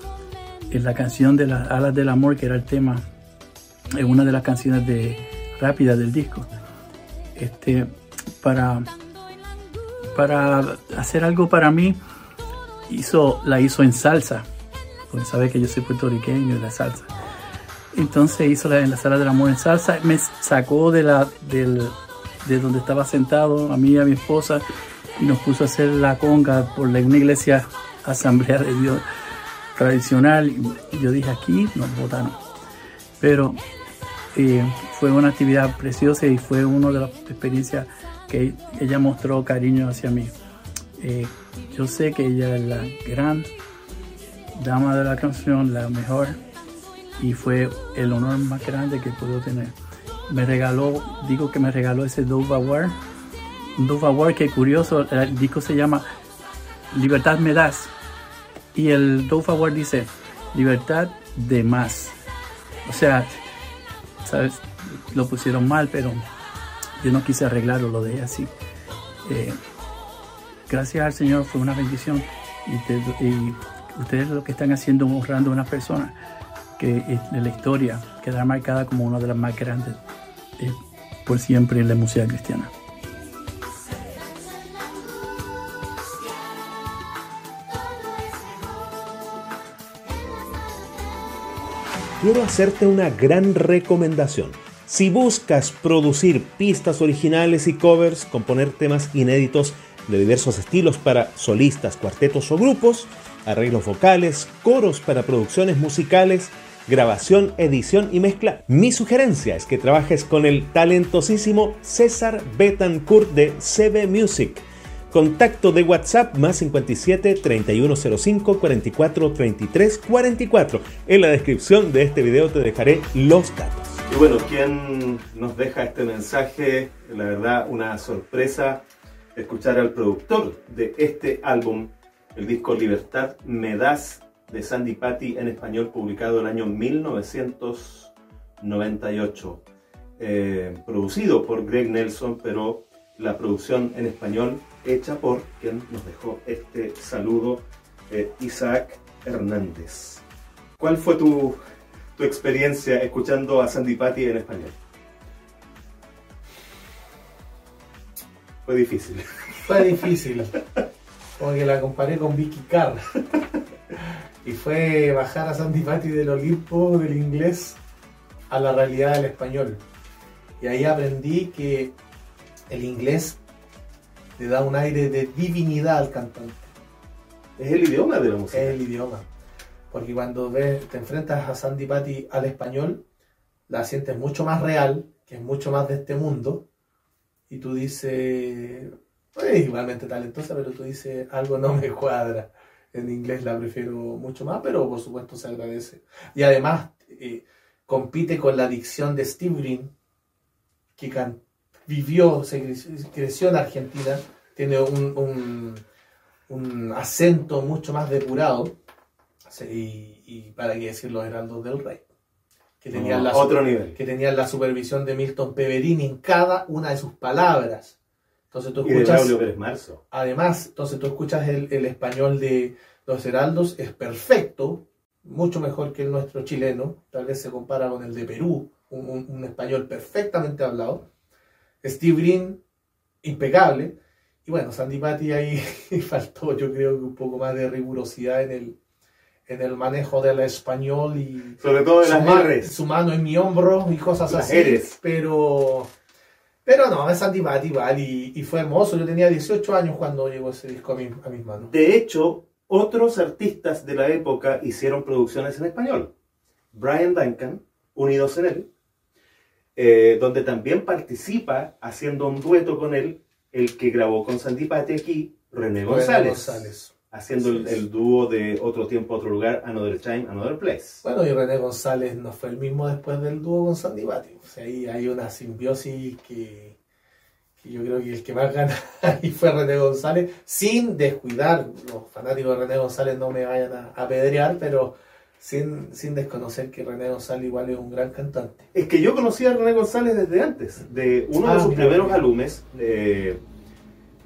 la canción de las alas del amor, que era el tema, es una de las canciones de rápidas del disco, este, para, para hacer algo para mí, hizo, la hizo en salsa, porque sabe que yo soy puertorriqueño y la salsa. Entonces hizo la, en la sala del amor en salsa, me sacó de, la, del, de donde estaba sentado, a mí y a mi esposa, y nos puso a hacer la conga por la, una iglesia asamblea de Dios tradicional. Yo dije, aquí nos votaron. Pero eh, fue una actividad preciosa y fue una de las experiencias que ella mostró cariño hacia mí. Eh, yo sé que ella es la gran dama de la canción, la mejor, y fue el honor más grande que pudo tener. Me regaló, digo que me regaló ese Dove Award, un Dove Award que curioso, el disco se llama Libertad me das, y el Dove Award dice libertad de más. O sea, ¿sabes? Lo pusieron mal, pero yo no quise arreglarlo, lo dejé así. Eh, gracias al Señor fue una bendición. Y, ustedes lo que están haciendo honrando a una persona que en la historia quedará marcada como una de las más grandes eh, por siempre en la música cristiana. Quiero hacerte una gran recomendación. Si buscas producir pistas originales y covers, componer temas inéditos de diversos estilos para solistas, cuartetos o grupos, arreglos vocales, coros para producciones musicales, grabación, edición y mezcla, mi sugerencia es que trabajes con el talentosísimo César Betancourt de CB Music Contacto de WhatsApp más 57 3105 44 33 44. En la descripción de este video te dejaré los datos. Y bueno, quien nos deja este mensaje, la verdad, una sorpresa escuchar al productor de este álbum, el disco Libertad Me Das de Sandy Patty en español, publicado el año 1998. Eh, producido por Greg Nelson, pero la producción en español hecha por quien nos dejó este saludo, eh, Isaac Hernández. ¿Cuál fue tu, tu experiencia escuchando a Sandy Patty en español? Fue difícil. Fue difícil. Porque la comparé con Vicky Carr. Y fue bajar a Sandy Patty del Olimpo del inglés a la realidad del español. Y ahí aprendí que el inglés le da un aire de divinidad al cantante. Es el idioma de la música. Es el idioma. Porque cuando ves, te enfrentas a Sandy Patty al español, la sientes mucho más real, que es mucho más de este mundo. Y tú dices, es igualmente talentosa, pero tú dices, algo no me cuadra. En inglés la prefiero mucho más, pero por supuesto se agradece. Y además eh, compite con la dicción de Steve Green, que can- vivió, se cre- creció en Argentina, tiene un, un- un acento mucho más depurado. Y, y para qué decir los Heraldos del Rey, que tenían, No, la, otro nivel. que tenían la supervisión de Milton Peverini en cada una de sus palabras. Entonces tú Y de escuchas, Braulio Pérez Marzo. además, entonces tú escuchas el, el español de los Heraldos, es perfecto, mucho mejor que el nuestro chileno, tal vez se compara con el de Perú, un, un- un español perfectamente hablado. Steve Green, impecable. Y bueno, Sandy Patty ahí [laughs] faltó, yo creo que un poco más de rigurosidad en el, en el manejo del español y Sobre todo su, las ma- su mano en mi hombro y cosas Las así. Rs. Pero, pero no, es Sandy Patty igual y, y fue hermoso. Yo tenía 18 años cuando llegó ese disco a, mi- a mis manos. De hecho, otros artistas de la época hicieron producciones en español. Brian Duncan, unidos en él, eh, donde también participa haciendo un dueto con él, el que grabó con Sandy Patty aquí, René González, González. haciendo el, el dúo de Otro Tiempo, Otro Lugar, Another Time, Another Place. Bueno, y René González no fue el mismo después del dúo con Sandy Patty. O sea, ahí hay una simbiosis que, que yo creo que el que más gana [laughs] ahí fue René González, sin descuidar, los fanáticos de René González no me vayan a apedrear, pero sin, sin desconocer que René González igual es un gran cantante. Es que yo conocí a René González desde antes, de uno de Ah, sus mira, primeros mira. álbumes. eh,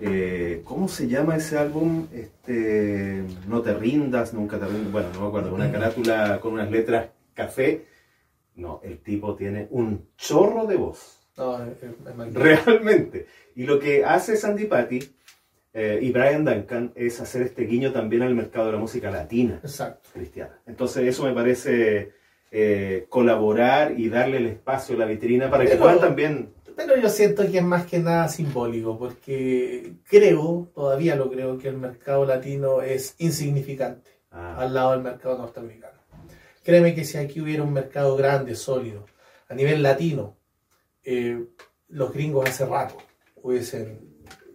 eh, ¿Cómo se llama ese álbum? Este, no te rindas, nunca te rindas. Bueno, no me acuerdo. Una carátula con unas letras café. No, el tipo tiene un chorro de voz. No, es, es magnífico. Realmente. Y lo que hace Sandy Patty eh, y Brian Duncan es hacer este guiño también al mercado de la música latina Exacto. cristiana. Entonces eso me parece eh, colaborar y darle el espacio, la vitrina para que Pero- puedan también... Pero yo siento que es más que nada simbólico, porque creo, todavía lo creo, que el mercado latino es insignificante Ah, al lado del mercado norteamericano. Créeme que si aquí hubiera un mercado grande, sólido, a nivel latino, eh, los gringos hace rato hubiesen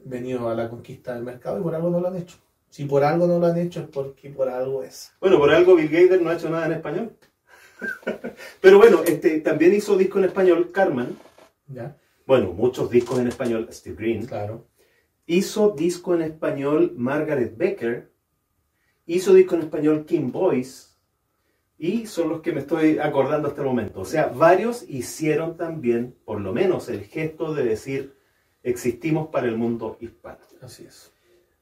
venido a la conquista del mercado y por algo no lo han hecho. Si por algo no lo han hecho es porque por algo es. Bueno, por algo Bill Gates no ha hecho nada en español. [laughs] Pero bueno, este, también hizo disco en español Carmen. ¿Ya? Bueno, muchos discos en español Steve Green. Claro. Hizo disco en español Margaret Becker. Hizo disco en español Kim Boyce. Y son los que me estoy acordando hasta el momento. O sea, varios hicieron también, por lo menos, el gesto de decir, existimos para el mundo hispano. Así es.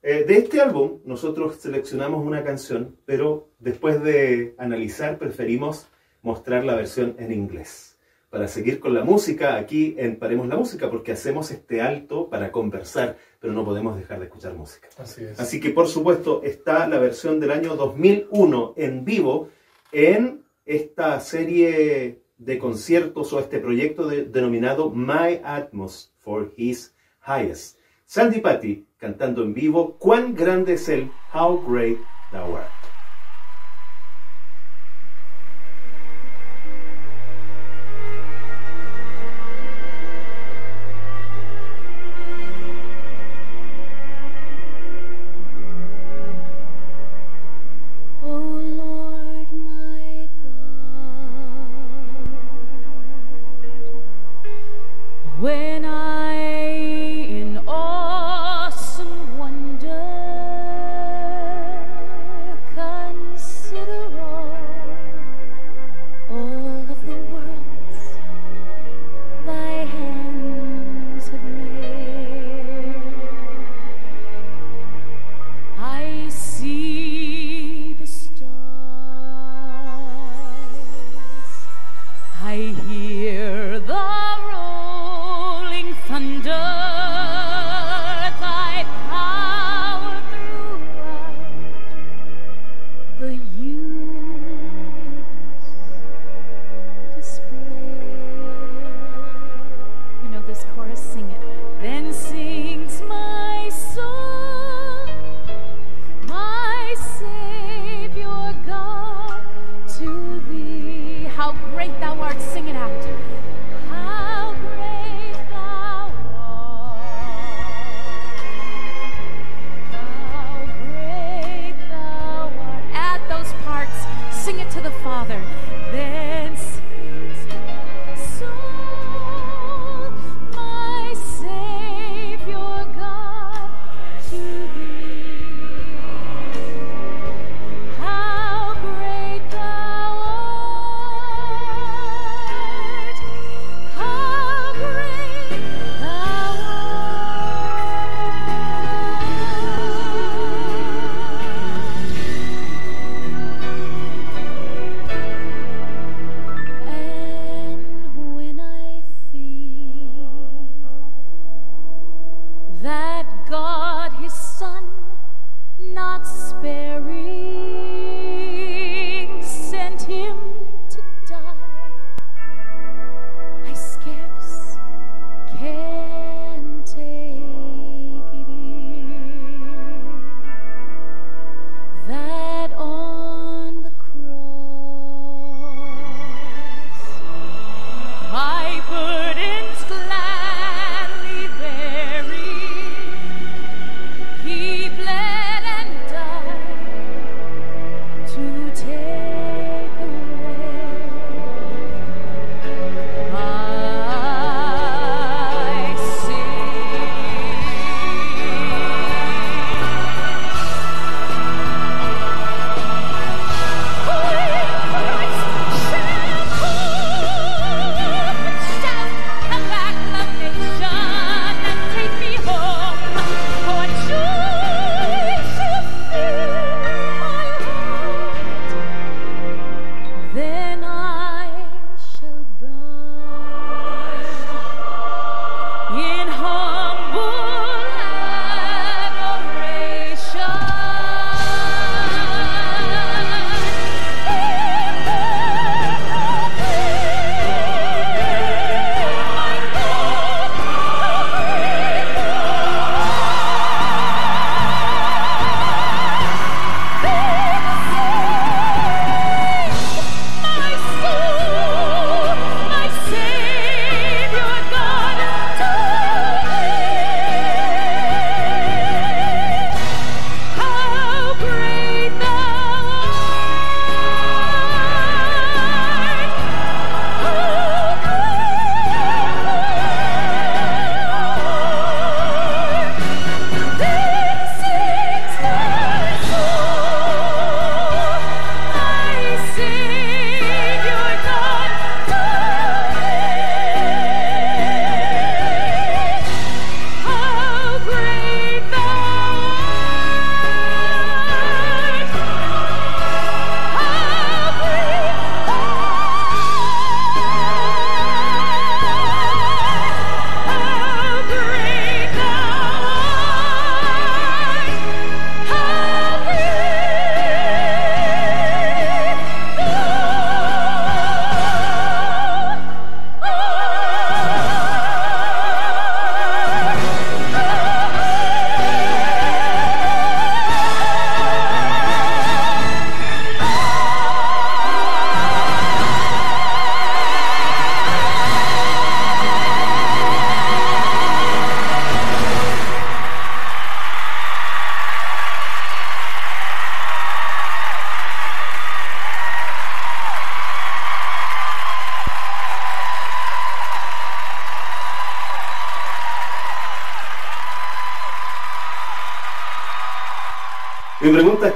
Eh, de este álbum, nosotros seleccionamos una canción, pero después de analizar, preferimos mostrar la versión en inglés. Para seguir con la música, aquí en Paremos la Música, porque hacemos este alto para conversar, pero no podemos dejar de escuchar música. Así es. Así que, por supuesto, está la versión del año 2001 en vivo en esta serie de conciertos o este proyecto de- denominado My Atmos for His Highest. Sandy Patty cantando en vivo Cuán grande es el How Great Thou Art.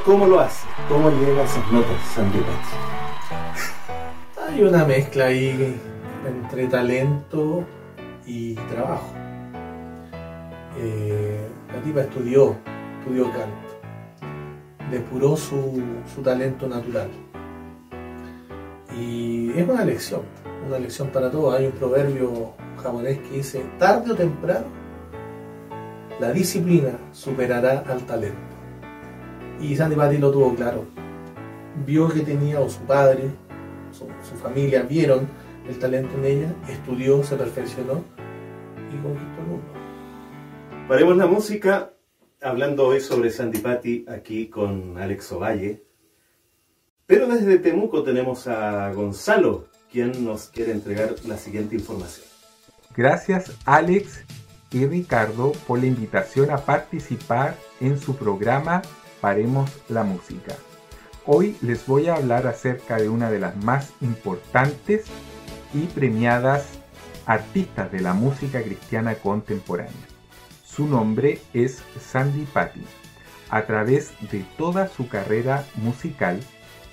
Cómo lo hace, cómo llega a esas notas Sandy. Hay una mezcla ahí entre talento y trabajo. Eh, la tipa estudió, estudió canto, depuró su, su talento natural. Y es una lección, una lección para todos. Hay un proverbio japonés que dice, tarde o temprano, la disciplina superará al talento. Y Sandy Patty lo tuvo claro. Vio que tenía, o su padre, su, su familia, vieron el talento en ella, estudió, se perfeccionó y conquistó el mundo. Paremos la música hablando hoy sobre Sandy Patty aquí con Alex Ovalle. Pero desde Temuco tenemos a Gonzalo, quien nos quiere entregar la siguiente información. Gracias Alex y Ricardo por la invitación a participar en su programa Paremos la Música. Hoy les voy a hablar acerca de una de las más importantes y premiadas artistas de la música cristiana contemporánea. Su nombre es Sandy Patty. A través de toda su carrera musical,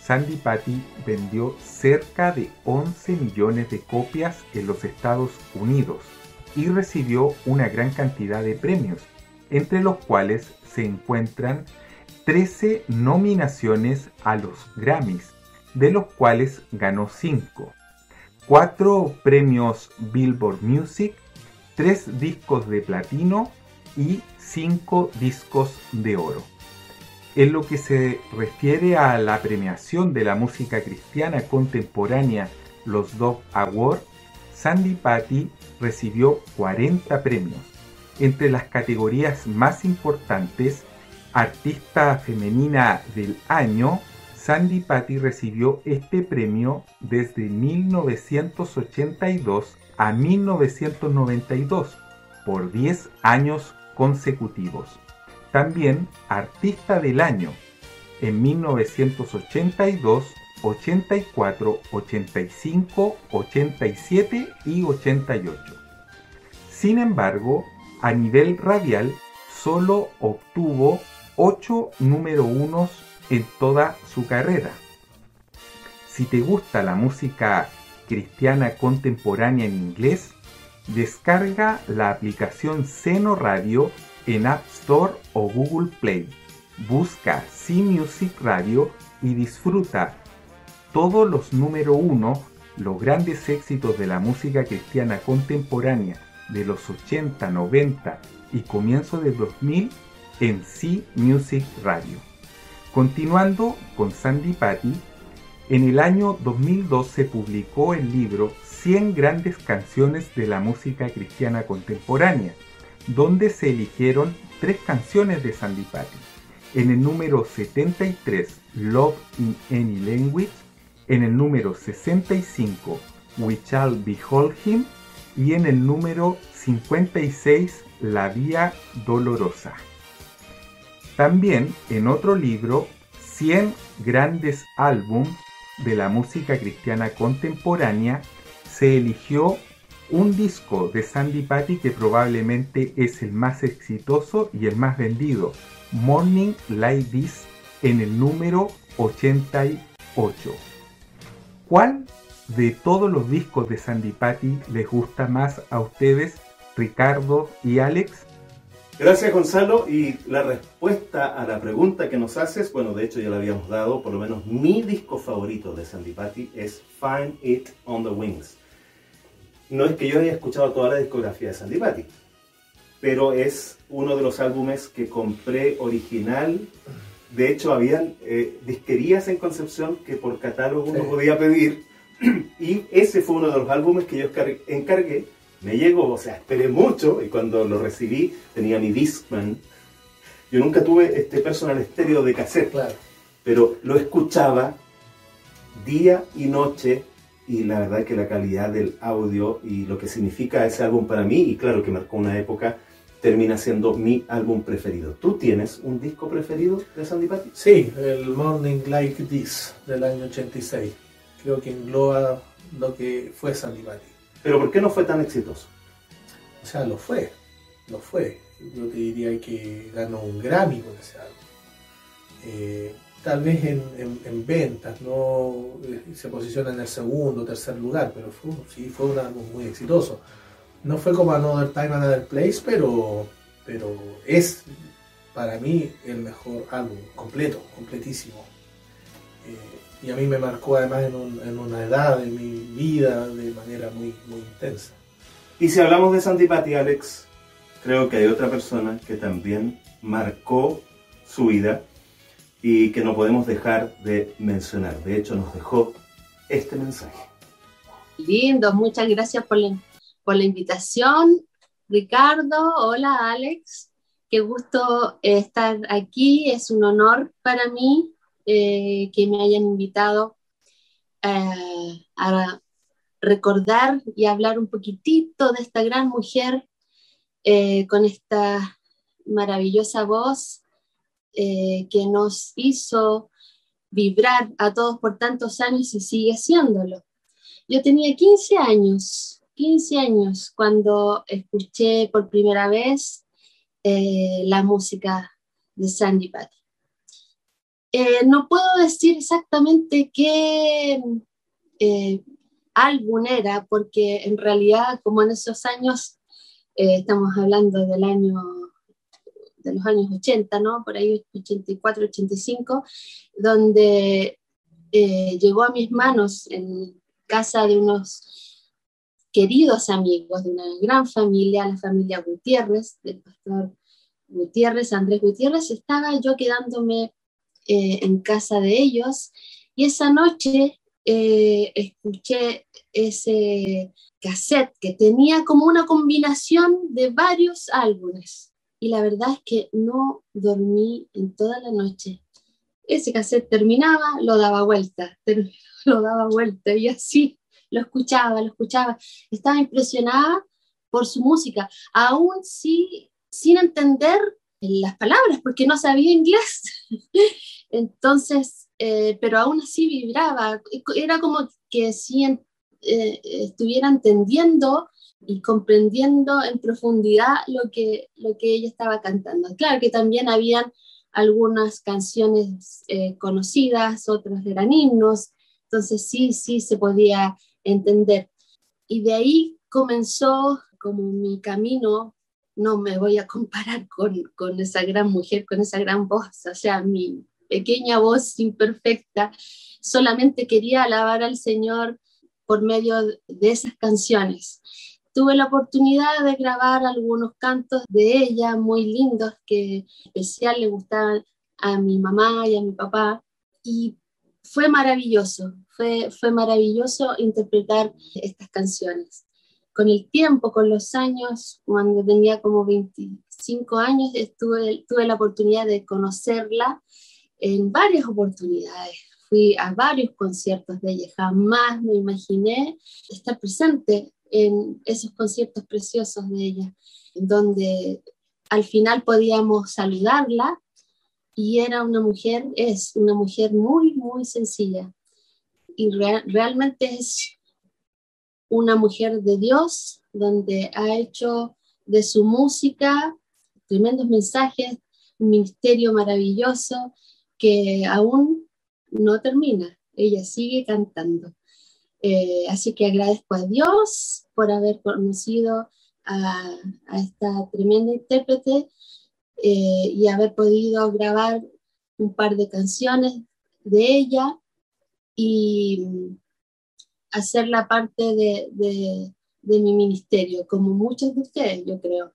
Sandy Patty vendió cerca de 11 millones de copias en los Estados Unidos y recibió una gran cantidad de premios, entre los cuales se encuentran 13 nominaciones a los Grammys, de los cuales ganó 5, 4 premios Billboard Music, 3 discos de platino y 5 discos de oro. En lo que se refiere a la premiación de la música cristiana contemporánea, los Dove Awards, Sandy Patty recibió 40 premios. Entre las categorías más importantes, Artista Femenina del Año, Sandy Patty recibió este premio desde 1982 a 1992 por 10 años consecutivos. También Artista del Año en 1982, 84, 85, 87 y 88. Sin embargo, a nivel radial solo obtuvo 8 número unos en toda su carrera. Si te gusta la música cristiana contemporánea en inglés, descarga la aplicación Seno Radio en App Store o Google Play. Busca C Music Radio y disfruta todos los número uno, los grandes éxitos de la música cristiana contemporánea de los 80, 90 y comienzo del 2000 en C Music Radio. Continuando con Sandy Patty, en el año 2002 se publicó el libro 100 grandes canciones de la música cristiana contemporánea, donde se eligieron tres canciones de Sandy Patty. En el número 73, Love in Any Language, en el número 65, We Shall Behold Him, y en el número 56, La Vía Dolorosa. También en otro libro, 100 grandes álbums de la música cristiana contemporánea, se eligió un disco de Sandy Patty que probablemente es el más exitoso y el más vendido, Morning Like This, en el número 88. ¿Cuál de todos los discos de Sandy Patty les gusta más a ustedes, Ricardo y Alex? Gracias Gonzalo y la respuesta a la pregunta que nos haces, bueno de hecho ya la habíamos dado, por lo menos mi disco favorito de Sandy Patty es Find It on the Wings. No es que yo haya escuchado toda la discografía de Sandy Patty, pero es uno de los álbumes que compré original. De hecho, habían eh, disquerías en Concepción que por catálogo uno Sí. podía pedir. [clears throat] Y ese fue uno de los álbumes que yo encargué. Me llegó, o sea, esperé mucho y cuando lo recibí tenía mi Discman. Yo nunca tuve este personal estéreo de cassette Claro. pero lo escuchaba día y noche y la verdad que la calidad del audio y lo que significa ese álbum para mí, y claro que marcó una época, termina siendo mi álbum preferido. ¿Tú tienes un disco preferido de Sandy Patty? Sí, el Morning Like This del año 86. Creo que engloba lo que fue Sandy Patty. Pero ¿por qué no fue tan exitoso? O sea, lo fue, lo fue. Yo te diría que ganó un Grammy con ese álbum. Eh, tal vez en, en- en ventas, no eh, se posiciona en el segundo o tercer lugar, pero sí fue un álbum muy exitoso. No fue como Another Time, Another Place, pero, pero es para mí el mejor álbum, completo, completísimo. Eh, y a mí me marcó además en, un- en una edad de mi vida de manera muy, muy intensa. Y si hablamos de Sandy Patty, Alex, creo que hay otra persona que también marcó su vida y que no podemos dejar de mencionar. De hecho, nos dejó este mensaje. Lindo, muchas gracias por la, por la invitación. Ricardo, hola Alex, qué gusto estar aquí, es un honor para mí eh, que me hayan invitado eh, a recordar y hablar un poquitito de esta gran mujer eh, con esta maravillosa voz que nos hizo vibrar a todos por tantos años y sigue haciéndolo. Yo tenía 15 años, 15 años cuando escuché por primera vez la música de Sandy Patty. Eh, no puedo decir exactamente qué eh, álbum era, porque en realidad, como en esos años, eh, estamos hablando del año, de los años 80, ¿no? Por ahí 84, 85, donde llegó a mis manos en casa de unos queridos amigos, de una gran familia, la familia Gutiérrez, del pastor Gutiérrez, Andrés Gutiérrez, estaba yo quedándome eh, en casa de ellos y esa noche eh, escuché ese cassette que tenía como una combinación de varios álbumes y la verdad es que no dormí en toda la noche. Ese cassette terminaba, lo daba vuelta, [laughs] lo daba vuelta y así lo escuchaba, lo escuchaba. Estaba impresionada por su música, aún sí, sin entender las palabras, porque no sabía inglés. [laughs] Entonces, eh, pero aún así vibraba. Era como que sí en- eh, estuviera entendiendo y comprendiendo en profundidad lo que, lo que ella estaba cantando. Claro que también habían algunas canciones eh, conocidas, otras eran himnos, entonces sí, sí se podía entender. Y de ahí comenzó como mi camino, no me voy a comparar con, con esa gran mujer, con esa gran voz, o sea, mi pequeña voz imperfecta, solamente quería alabar al Señor por medio de esas canciones. Tuve la oportunidad de grabar algunos cantos de ella muy lindos que especial le gustaban a mi mamá y a mi papá y fue maravilloso, fue, fue maravilloso interpretar estas canciones. Con el tiempo, con los años, cuando tenía como 25 años, estuve, tuve la oportunidad de conocerla en varias oportunidades. Fui a varios conciertos de ella, jamás me imaginé estar presente en esos conciertos preciosos de ella, donde al final podíamos saludarla y era una mujer, es una mujer muy, muy sencilla y real, realmente es una mujer de Dios, donde ha hecho de su música tremendos mensajes, un ministerio maravilloso que aún no termina, ella sigue cantando. Eh, así que agradezco a Dios por haber conocido a, esta tremenda intérprete eh, y haber podido grabar un par de canciones de ella y hacer la parte de, de, de mi ministerio, como muchos de ustedes, yo creo.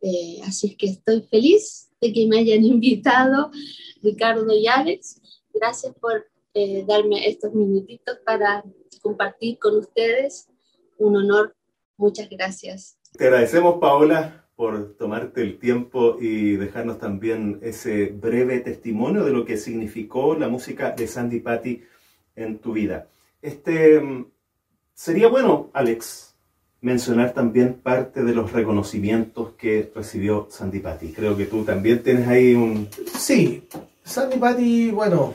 Eh, así es que estoy feliz de que me hayan [laughs] invitado, Ricardo y Alex. Gracias por eh, darme estos minutitos para compartir con ustedes. Un honor. Muchas gracias. Te agradecemos, Paola, por tomarte el tiempo y dejarnos también ese breve testimonio de lo que significó la música de Sandy Patty en tu vida. Este sería bueno, Alex, mencionar también parte de los reconocimientos que recibió Sandy Patty. Creo que tú también tienes ahí un... Sí, Sandy Patty, bueno,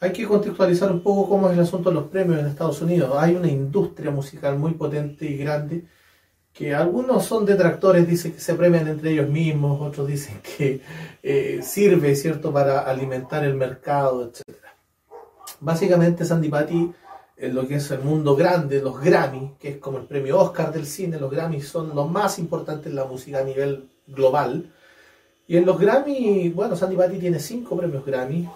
hay que contextualizar un poco cómo es el asunto de los premios en Estados Unidos. Hay una industria musical muy potente y grande que algunos son detractores, dicen que se premian entre ellos mismos, otros dicen [laughs] que eh, sirve, ¿cierto?, para alimentar el mercado, etc. Básicamente Sandy Patty, en lo que es el mundo grande, los Grammy, que es como el premio Oscar del cine, los Grammy son los más importantes en la música a nivel global. Y en los Grammy, bueno, Sandy Patty tiene cinco premios Grammy,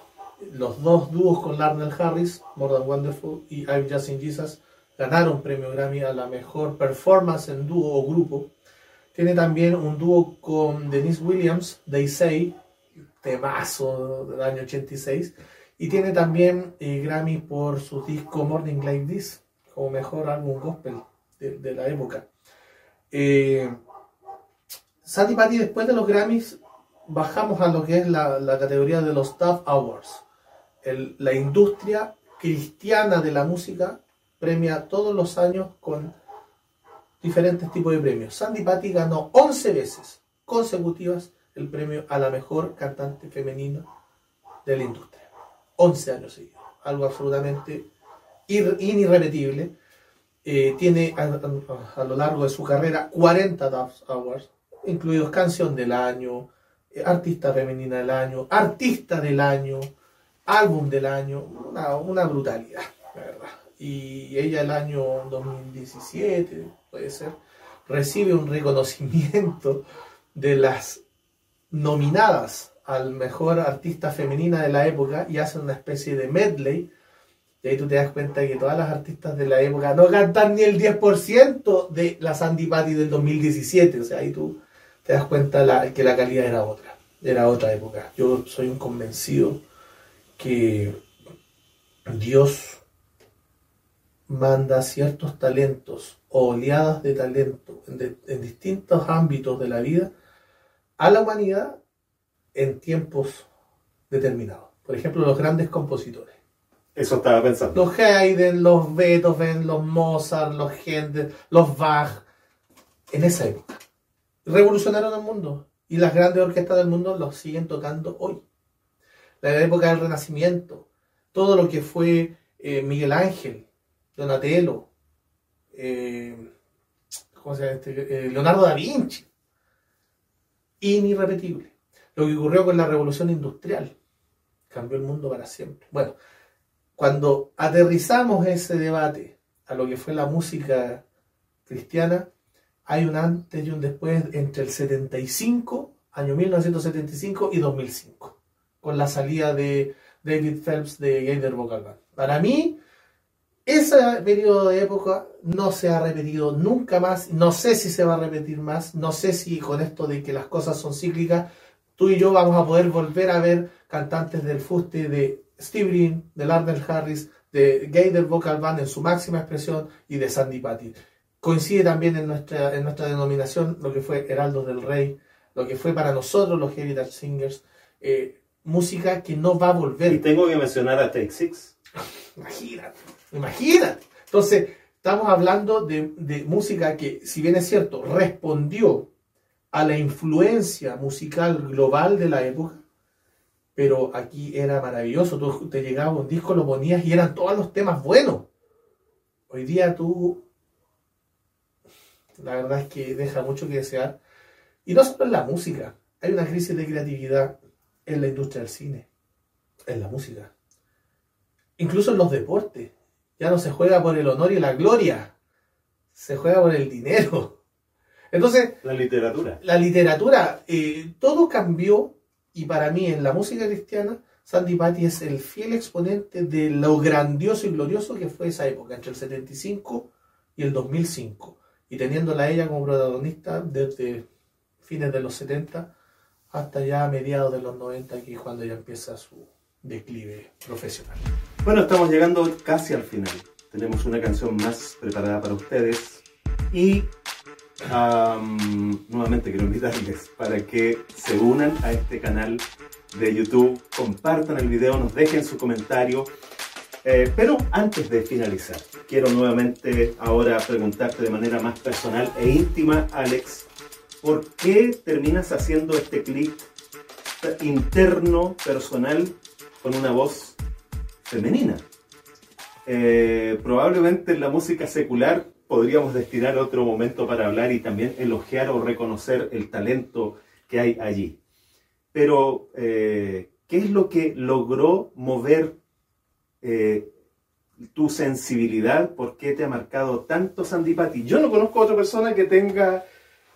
los dos dúos con Larnell Harris, More Than Wonderful y I'm Just in Jesus, ganaron premio Grammy a la mejor performance en dúo o grupo. Tiene también un dúo con Denise Williams, They Say, temazo del año 86. Y tiene también eh, Grammy por su disco Morning Like This, como mejor álbum gospel de, la época. Eh, Sandy Patty, después de los Grammys, bajamos a lo que es la, categoría de los Tough Awards. La industria cristiana de la música premia todos los años con diferentes tipos de premios. Sandy Patty ganó 11 veces consecutivas el premio a la mejor cantante femenina de la industria. 11 años seguidos. Algo absolutamente ir- inirrepetible. Eh, tiene a, lo largo de su carrera 40 Dove Awards, incluidos Canción del Año, eh, Artista Femenina del Año, Artista del Año, Álbum del Año, una, una brutalidad, la verdad. Y ella el año 2017, puede ser, recibe un reconocimiento de las nominadas al mejor artista femenina de la época y hacen una especie de medley. Y ahí tú te das cuenta que todas las artistas de la época no cantan ni el 10% de la Sandy Patty del 2017. O sea, ahí tú te das cuenta la- que la calidad era otra, era otra época. Yo soy un convencido que Dios manda ciertos talentos o oleadas de talento en, distintos ámbitos de la vida a la humanidad en tiempos determinados. Por ejemplo, los grandes compositores. Eso estaba pensando. Los Haydn, los Beethoven, los Mozart, los Händel, los Bach, en esa época. Revolucionaron el mundo y las grandes orquestas del mundo los siguen tocando hoy. La época del Renacimiento, todo lo que fue eh, Miguel Ángel, Donatello, eh, ¿cómo se llama este? Eh, Leonardo da Vinci. Inirrepetible. Lo que ocurrió con la revolución industrial cambió el mundo para siempre. Bueno, cuando aterrizamos ese debate a lo que fue la música cristiana, hay un antes y un después entre el 75, año 1975 y 2005, con la salida de David Phelps de Gaither Vocal Band. Para mí, ese periodo de época no se ha repetido nunca más, no sé si se va a repetir más, no sé si con esto de que las cosas son cíclicas, tú y yo vamos a poder volver a ver cantantes del fuste de Steve Green, de Lardner Harris, de Gaither Vocal Band en su máxima expresión y de Sandy Patty. Coincide también en nuestra, en nuestra denominación lo que fue Heraldos del Rey, lo que fue para nosotros los Heritage Singers, eh, música que no va a volver. Y tengo que mencionar a Take Six. Imagínate, imagínate. Entonces, estamos hablando de, de música que, si bien es cierto, respondió a la influencia musical global de la época, pero aquí era maravilloso. Tú te llegaba un disco, lo ponías y eran todos los temas buenos. Hoy día tú, la verdad es que deja mucho que desear. Y no solo en la música, hay una crisis de creatividad en la industria del cine, en la música incluso en los deportes. Ya no se juega por el honor y la gloria, se juega por el dinero. Entonces, La literatura. la literatura, eh, todo cambió y para mí en la música cristiana, Sandy Patty es el fiel exponente de lo grandioso y glorioso que fue esa época, entre el 75 y el 2005. Y teniéndola a ella como protagonista desde fines de los 70 hasta ya mediados de los 90, que es cuando ella empieza su declive profesional. Bueno, estamos llegando casi al final. Tenemos una canción más preparada para ustedes. Y am, nuevamente quiero invitarles para que se unan a este canal de YouTube, compartan el video, nos dejen su comentario. Eh, pero antes de finalizar, quiero nuevamente ahora preguntarte de manera más personal e íntima, Alex, ¿por qué terminas haciendo este clip interno, personal, con una voz femenina? Eh, probablemente en la música secular podríamos destinar otro momento para hablar y también elogiar o reconocer el talento que hay allí. Pero, eh, ¿qué es lo que logró mover eh, tu sensibilidad? ¿Por qué te ha marcado tanto Sandipati? Yo no conozco a otra persona que tenga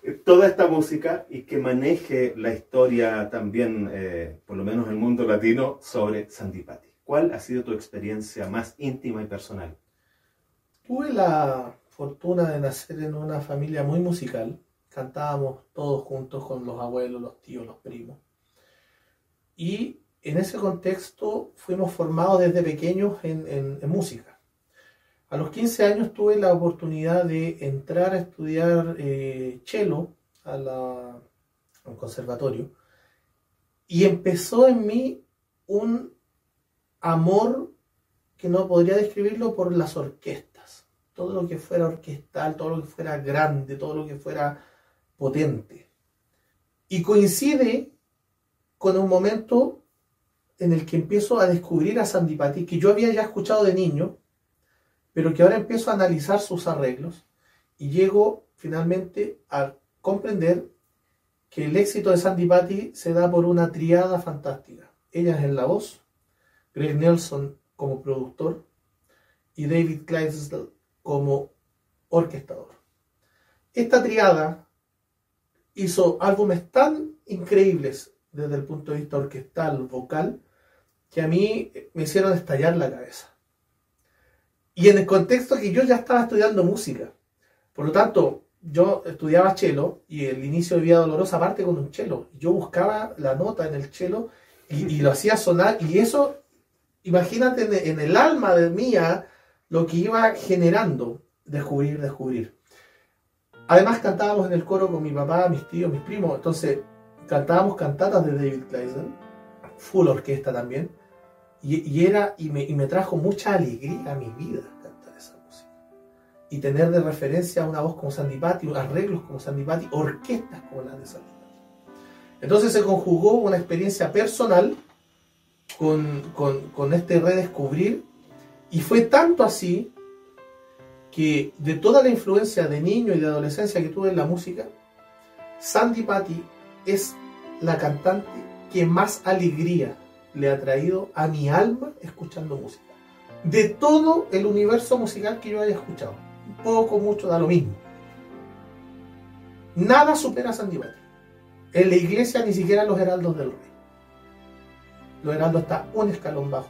eh, toda esta música y que maneje la historia también, por lo menos en el mundo latino, sobre Sandipati. ¿Cuál ha sido tu experiencia más íntima y personal? Tuve la fortuna de nacer en una familia muy musical. Cantábamos todos juntos con los abuelos, los tíos, los primos. Y en ese contexto fuimos formados desde pequeños en, música. A los 15 años tuve la oportunidad de entrar a estudiar eh, cello a la, al conservatorio y empezó en mí un amor que no podría describirlo por las orquestas. Todo lo que fuera orquestal, todo lo que fuera grande, todo lo que fuera potente. Y coincide con un momento en el que empiezo a descubrir a Sandipati, que yo había ya escuchado de niño, pero que ahora empiezo a analizar sus arreglos y llego finalmente a comprender que el éxito de Sandipati se da por una triada fantástica. Ella es en la voz, Greg Nelson como productor y David Clydesdale como orquestador. Esta triada hizo álbumes tan increíbles desde el punto de vista orquestal, vocal, que a mí me hicieron estallar la cabeza. Y en el contexto que yo ya estaba estudiando música. Por lo tanto, yo estudiaba cello y el inicio de Vida Dolorosa parte con un cello. Yo buscaba la nota en el cello y, y lo hacía sonar y eso imagínate en, el alma de mía lo que iba generando, descubrir, descubrir. Además cantábamos en el coro con mi papá, mis tíos, mis primos, entonces cantábamos cantatas de David Kleisen, full orquesta también, y, era, y me, y me, trajo mucha alegría a mi vida cantar esa música. Y tener de referencia una voz como Sandy Patty, arreglos como Sandy Patty, orquestas como las de Sandy. Entonces se conjugó una experiencia personal con, este redescubrir. Y fue tanto así que de toda la influencia de niño y de adolescencia que tuve en la música, Sandy Patty es la cantante que más alegría le ha traído a mi alma escuchando música. De todo el universo musical que yo haya escuchado. Poco, mucho, da lo mismo. Nada supera a Sandy Patty. En la iglesia ni siquiera los heraldos del rey. Los Heraldos está un escalón bajo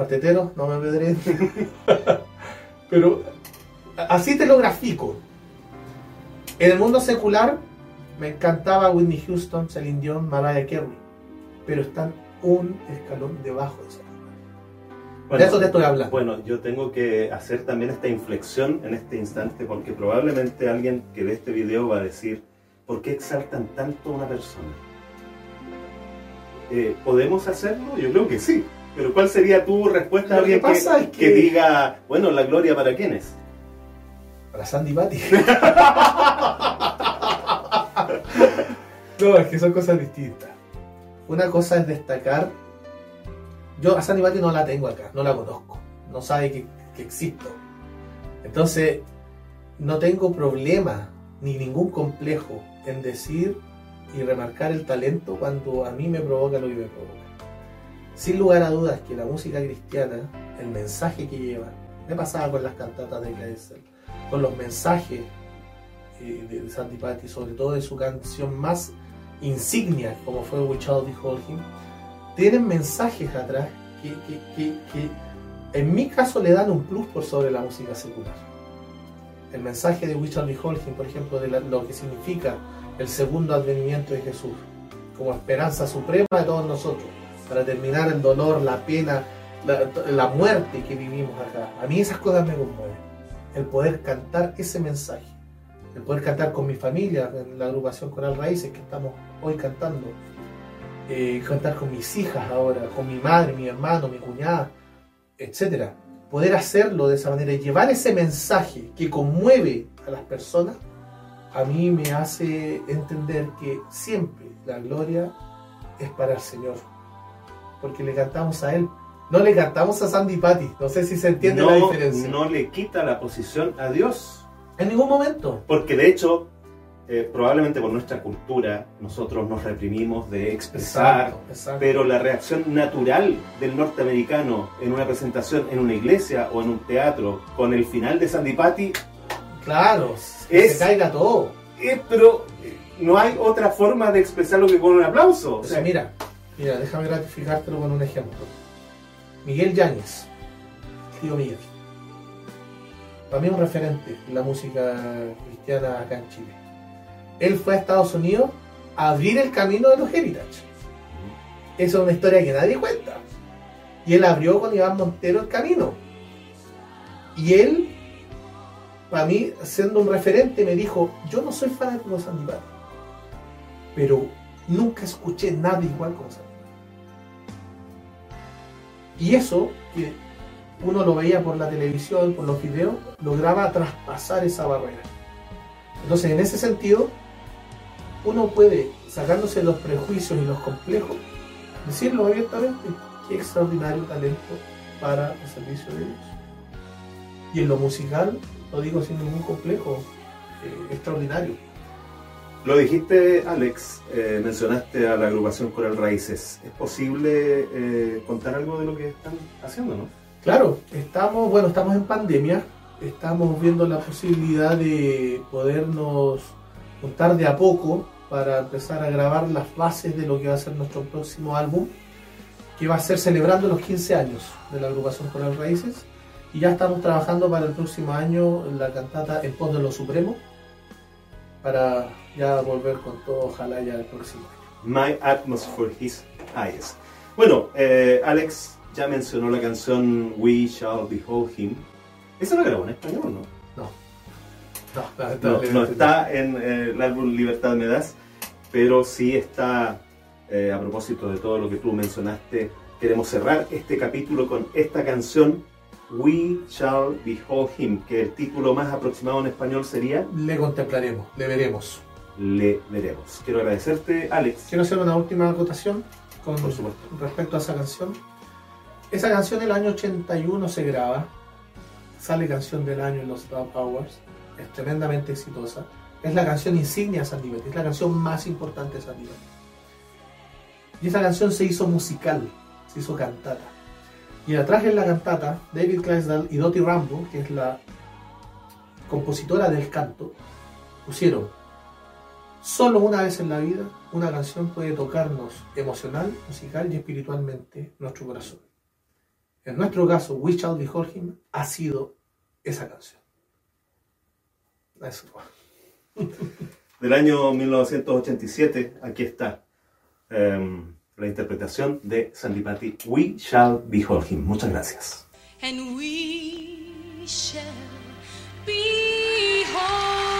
Cuarteteros, no me pedré. [laughs] Pero así te lo grafico. En el mundo secular me encantaba Whitney Houston, Celine Dion, Mariah Carey. Pero están un escalón debajo de esa bueno, de eso te estoy hablando. Bueno, yo tengo que hacer también esta inflexión en este instante porque probablemente alguien que ve este video va a decir, ¿por qué exaltan tanto a una persona? Eh, ¿podemos hacerlo? Yo creo que sí. Pero ¿cuál sería tu respuesta a alguien que, diga, bueno, la gloria para quién es? Para Sandy Patty. [laughs] no, es que son cosas distintas. Una cosa es destacar. Yo a Sandy Patty no la tengo acá, no la conozco. No sabe que, que existo. Entonces, no tengo problema ni ningún complejo en decir y remarcar el talento cuando a mí me provoca lo que me provoca. Sin lugar a dudas que la música cristiana, el mensaje que lleva, me pasaba con las cantatas de Kleisel, con los mensajes eh, de Sandy Patty, sobre todo de su canción más insignia, como fue We Child Him, tienen mensajes atrás que, en mi caso le dan un plus por sobre la música secular. El mensaje de We Child Him, por ejemplo, de lo que significa el segundo advenimiento de Jesús, como esperanza suprema de todos nosotros, para terminar el dolor, la pena, la, muerte que vivimos acá. A mí esas cosas me conmueven. El poder cantar ese mensaje, el poder cantar con mi familia, en la agrupación Coral Raíces que estamos hoy cantando, eh, cantar con mis hijas ahora, con mi madre, mi hermano, mi cuñada, etc. Poder hacerlo de esa manera llevar ese mensaje que conmueve a las personas a mí me hace entender que siempre la gloria es para el Señor, porque le cantamos a Él, No le cantamos a Sandy Patty. No sé si se entiende la diferencia. no le quita la posición a Dios. En ningún momento. Porque de hecho, eh, probablemente por nuestra cultura, nosotros nos reprimimos de expresar, Exacto, exacto. pero la reacción natural del norteamericano en una presentación en una iglesia o en un teatro con el final de Sandy Patty, Claro, que Es- se caiga todo. eh, pero eh, no hay otra forma de expresarlo que con un aplauso. O sea, mira, mira, déjame gratificártelo con un ejemplo. Miguel Yáñez, tío Miguel. Para mí es un referente en la música cristiana acá en Chile. Él fue a Estados Unidos a abrir el camino de los Heritage. Esa es una historia que nadie cuenta. Y él abrió con Iván Montero el camino. Y él, para mí, siendo un referente, me dijo, yo no soy fanático de Sandy Patty, pero nunca escuché nada igual como Patty". Y eso, que uno lo veía por la televisión, por los videos, lograba traspasar esa barrera. Entonces, en ese sentido, uno puede, sacándose los prejuicios y los complejos, decirlo abiertamente, qué extraordinario talento para el servicio de Dios. Y en lo musical, lo digo sin ningún complejo, eh, extraordinario. Lo dijiste, Alex, eh, mencionaste a la agrupación Coral Raíces. ¿Es posible eh, contar algo de lo que están haciendo, no? Claro, estamos, bueno, estamos en pandemia, estamos viendo la posibilidad de podernos juntar de a poco para empezar a grabar las bases de lo que va a ser nuestro próximo álbum, que va a ser celebrando los 15 años de la agrupación Coral Raíces. Y ya estamos trabajando para el próximo año la cantata En pos de lo supremo, para ya volver con todo, ojalá ya el próximo año. My Atmosphere His Eyes. Bueno, eh, Alex ya mencionó la canción We Shall Behold Him. ¿Esa la grabó en español o no? No, No, no está en eh, el álbum Libertad Me Das, pero sí está, eh, a propósito de todo lo que tú mencionaste, queremos cerrar este capítulo con esta canción, We Shall Behold Him, que el título más aproximado en español sería Le contemplaremos, le veremos. Le Veremos. Quiero agradecerte, Alex. Quiero hacer una última acotación con Por supuesto. respecto a esa canción. Esa canción del año 81 se graba, sale canción del año en los Top Hours, es tremendamente exitosa. Es la canción insignia de Sandy es la canción más importante de Sandy. Y esa canción se hizo musical, se hizo cantata. Y atrás en la cantata, David Clydesdale y Dottie Rambo, que es la compositora del canto, pusieron Solo una vez en la vida una canción puede tocarnos emocional, musical y espiritualmente nuestro corazón. En nuestro caso, We Shall Behold Him ha sido esa canción. Eso. [laughs] Del año 1987, aquí está em, la interpretación de Sandy Patty, We Shall Behold Him. Muchas gracias. and we shall behold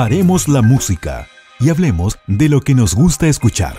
Paremos la música y hablemos de lo que nos gusta escuchar.